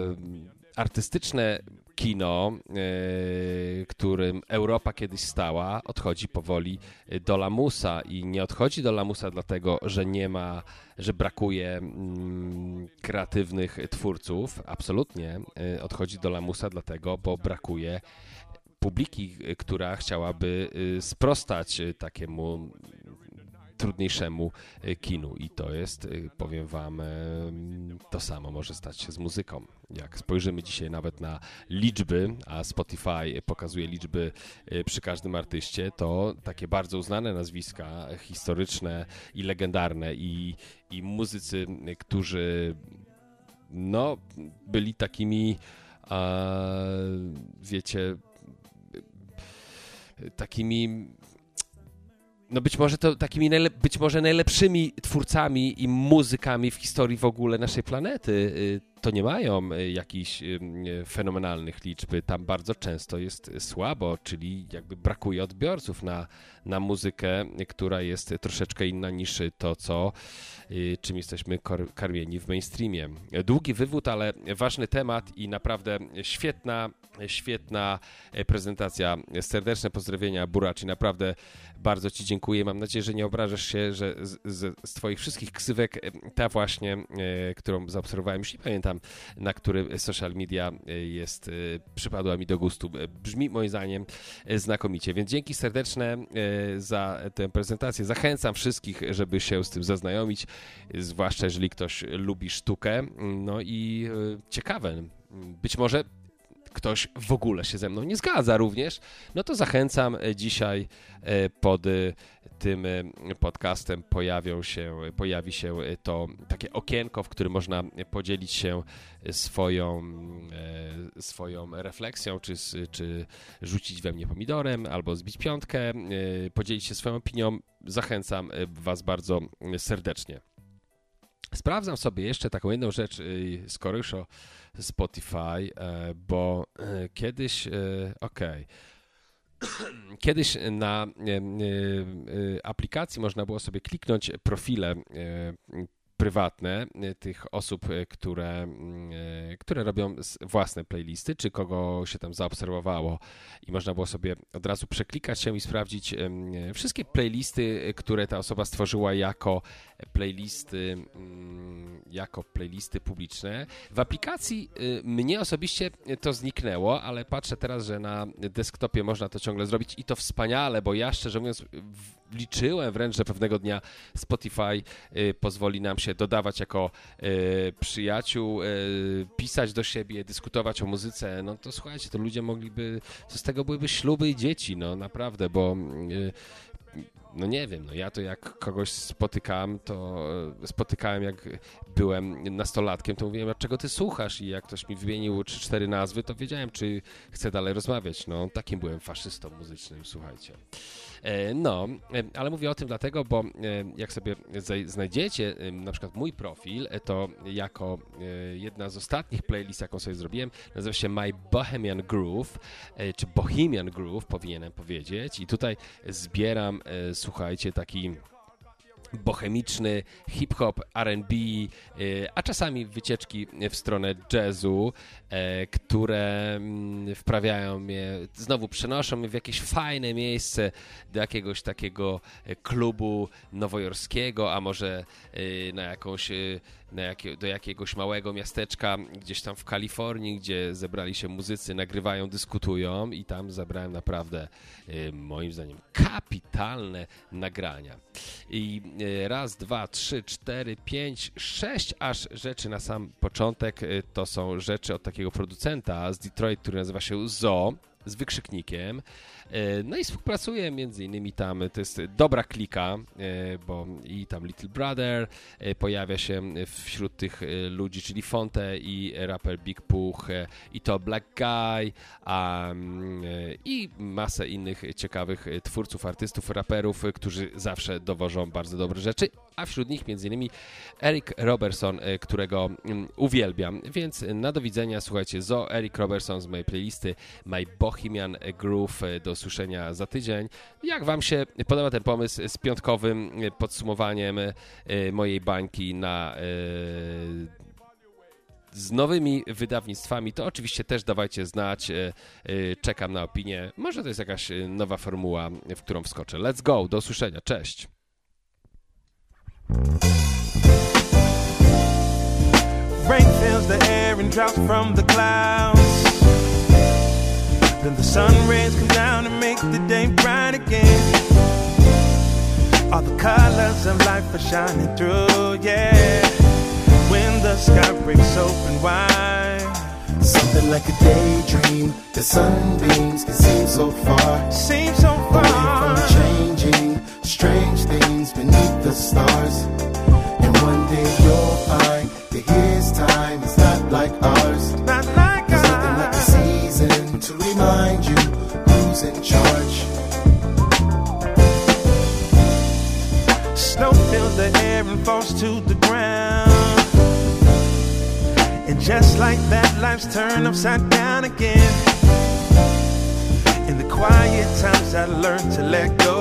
artystyczne kino, e, którym Europa kiedyś stała, odchodzi powoli do lamusa i nie odchodzi do lamusa dlatego, że nie ma, że brakuje mm, kreatywnych twórców, absolutnie odchodzi do lamusa dlatego, bo brakuje publiki, która chciałaby y, sprostać takiemu trudniejszemu y, kinu i to jest, powiem wam, to samo może stać się z muzyką. Jak spojrzymy dzisiaj nawet na liczby, a Spotify pokazuje liczby przy każdym artyście, to takie bardzo uznane nazwiska, historyczne i legendarne i, i muzycy, którzy no, byli takimi, a, wiecie, takimi no być może to takimi być może najlepszymi twórcami i muzykami w historii w ogóle naszej planety y, to nie mają y, jakichś y, fenomenalnych liczb. Tam bardzo często jest słabo, czyli jakby brakuje odbiorców na, na muzykę, która jest troszeczkę inna niż to, co czym jesteśmy karmieni w mainstreamie. Długi wywód, ale ważny temat i naprawdę świetna Świetna prezentacja. Serdeczne pozdrowienia, Buraci. Naprawdę bardzo Ci dziękuję. Mam nadzieję, że nie obrażasz się, że z, z, z Twoich wszystkich ksywek e, ta właśnie, e, którą zaobserwowałem, już nie pamiętam, na który social media jest, przypadła mi do gustu. Brzmi moim zdaniem znakomicie. Więc dzięki serdeczne za tę prezentację. Zachęcam wszystkich, żeby się z tym zaznajomić, zwłaszcza jeżeli ktoś lubi sztukę. No i ciekawe. Być może ktoś w ogóle się ze mną nie zgadza również, no to zachęcam e, dzisiaj e, pod e, tym podcastem pojawią się, pojawi się to takie okienko, w którym można podzielić się swoją, swoją refleksją, czy, czy rzucić we mnie pomidorem, albo zbić piątkę, podzielić się swoją opinią. Zachęcam Was bardzo serdecznie. Sprawdzam sobie jeszcze taką jedną rzecz, skoro już o Spotify, e, bo e, kiedyś, e, okej, okay. Kiedyś na aplikacji można było sobie kliknąć profile prywatne tych osób, które, mm, które robią własne playlisty, czy kogo się tam zaobserwowało i można było sobie od razu przeklikać się i sprawdzić wszystkie playlisty, które ta osoba stworzyła jako playlisty, mm, jako playlisty publiczne. W aplikacji y, mnie osobiście to zniknęło, ale patrzę teraz, że na desktopie można to ciągle zrobić i to wspaniale, bo ja szczerze mówiąc liczyłem wręcz, że pewnego dnia Spotify y, pozwoli nam się dodawać jako y, przyjaciół, pisać do siebie, dyskutować o muzyce. No to słuchajcie, to ludzie mogliby, z tego byłyby śluby i dzieci, no naprawdę, bo no nie wiem, no ja to jak kogoś spotykałem, to spotykałem jak byłem nastolatkiem, to mówiłem, a czego ty słuchasz? I jak ktoś mi wymienił trzy, cztery nazwy, to wiedziałem, czy chcę dalej rozmawiać. No takim byłem faszystą muzycznym, słuchajcie. E, no, e, ale mówię o tym dlatego, bo jak sobie znajdziecie na przykład mój profil, to jako jedna z ostatnich playlist, jaką sobie zrobiłem, nazywa się My Bohemian Groove, czy Bohemian Groove powinienem powiedzieć. I tutaj zbieram słuchajcie, taki bohemiczny hip-hop, R&B, y, a czasami wycieczki w stronę jazzu, e, które mm, wprawiają mnie, znowu przenoszą mnie w jakieś fajne miejsce, do jakiegoś takiego e, klubu nowojorskiego, a może e, na jakąś jakie, do jakiegoś małego miasteczka gdzieś tam w Kalifornii, gdzie zebrali się muzycy, nagrywają, dyskutują i tam zebrałem naprawdę y, moim zdaniem kapitalne nagrania. I y, raz, dwa, trzy, cztery, pięć, sześć aż rzeczy na sam początek y, to są rzeczy od takiego producenta z Detroit, który nazywa się Zo z wykrzyknikiem. E, no i współpracuje między innymi tam, to jest dobra klika, e, bo i tam Little Brother e, pojawia się wśród tych ludzi, czyli Fonte i rapper Big Puch i to Black Guy um, i masę innych ciekawych twórców, artystów, raperów, którzy zawsze dowożą bardzo dobre rzeczy, a wśród nich między innymi Eric Robertson, którego um, uwielbiam, więc na do widzenia, słuchajcie, Zo, Eric Robertson z mojej playlisty My Bohemian Groove do usłyszenia za tydzień. Jak Wam się podoba ten pomysł z piątkowym podsumowaniem e, mojej bańki na e, z nowymi wydawnictwami, to oczywiście też dawajcie znać. E, czekam na opinię. Może to jest jakaś nowa formuła, w którą wskoczę. Let's go, do usłyszenia. Cześć. Rain fills the air and drops from the clouds. Then the sun rays come down and make the day bright again. All the colors of life are shining through, yeah. When the sky breaks open wide. Something like a daydream. The sunbeams can seem so far. Seem so far. Away from changing, strange things beneath the stars. And one day you'll find that his time is falls to the ground. And just like that, life's turned upside down again. In the quiet times, I learned to let go,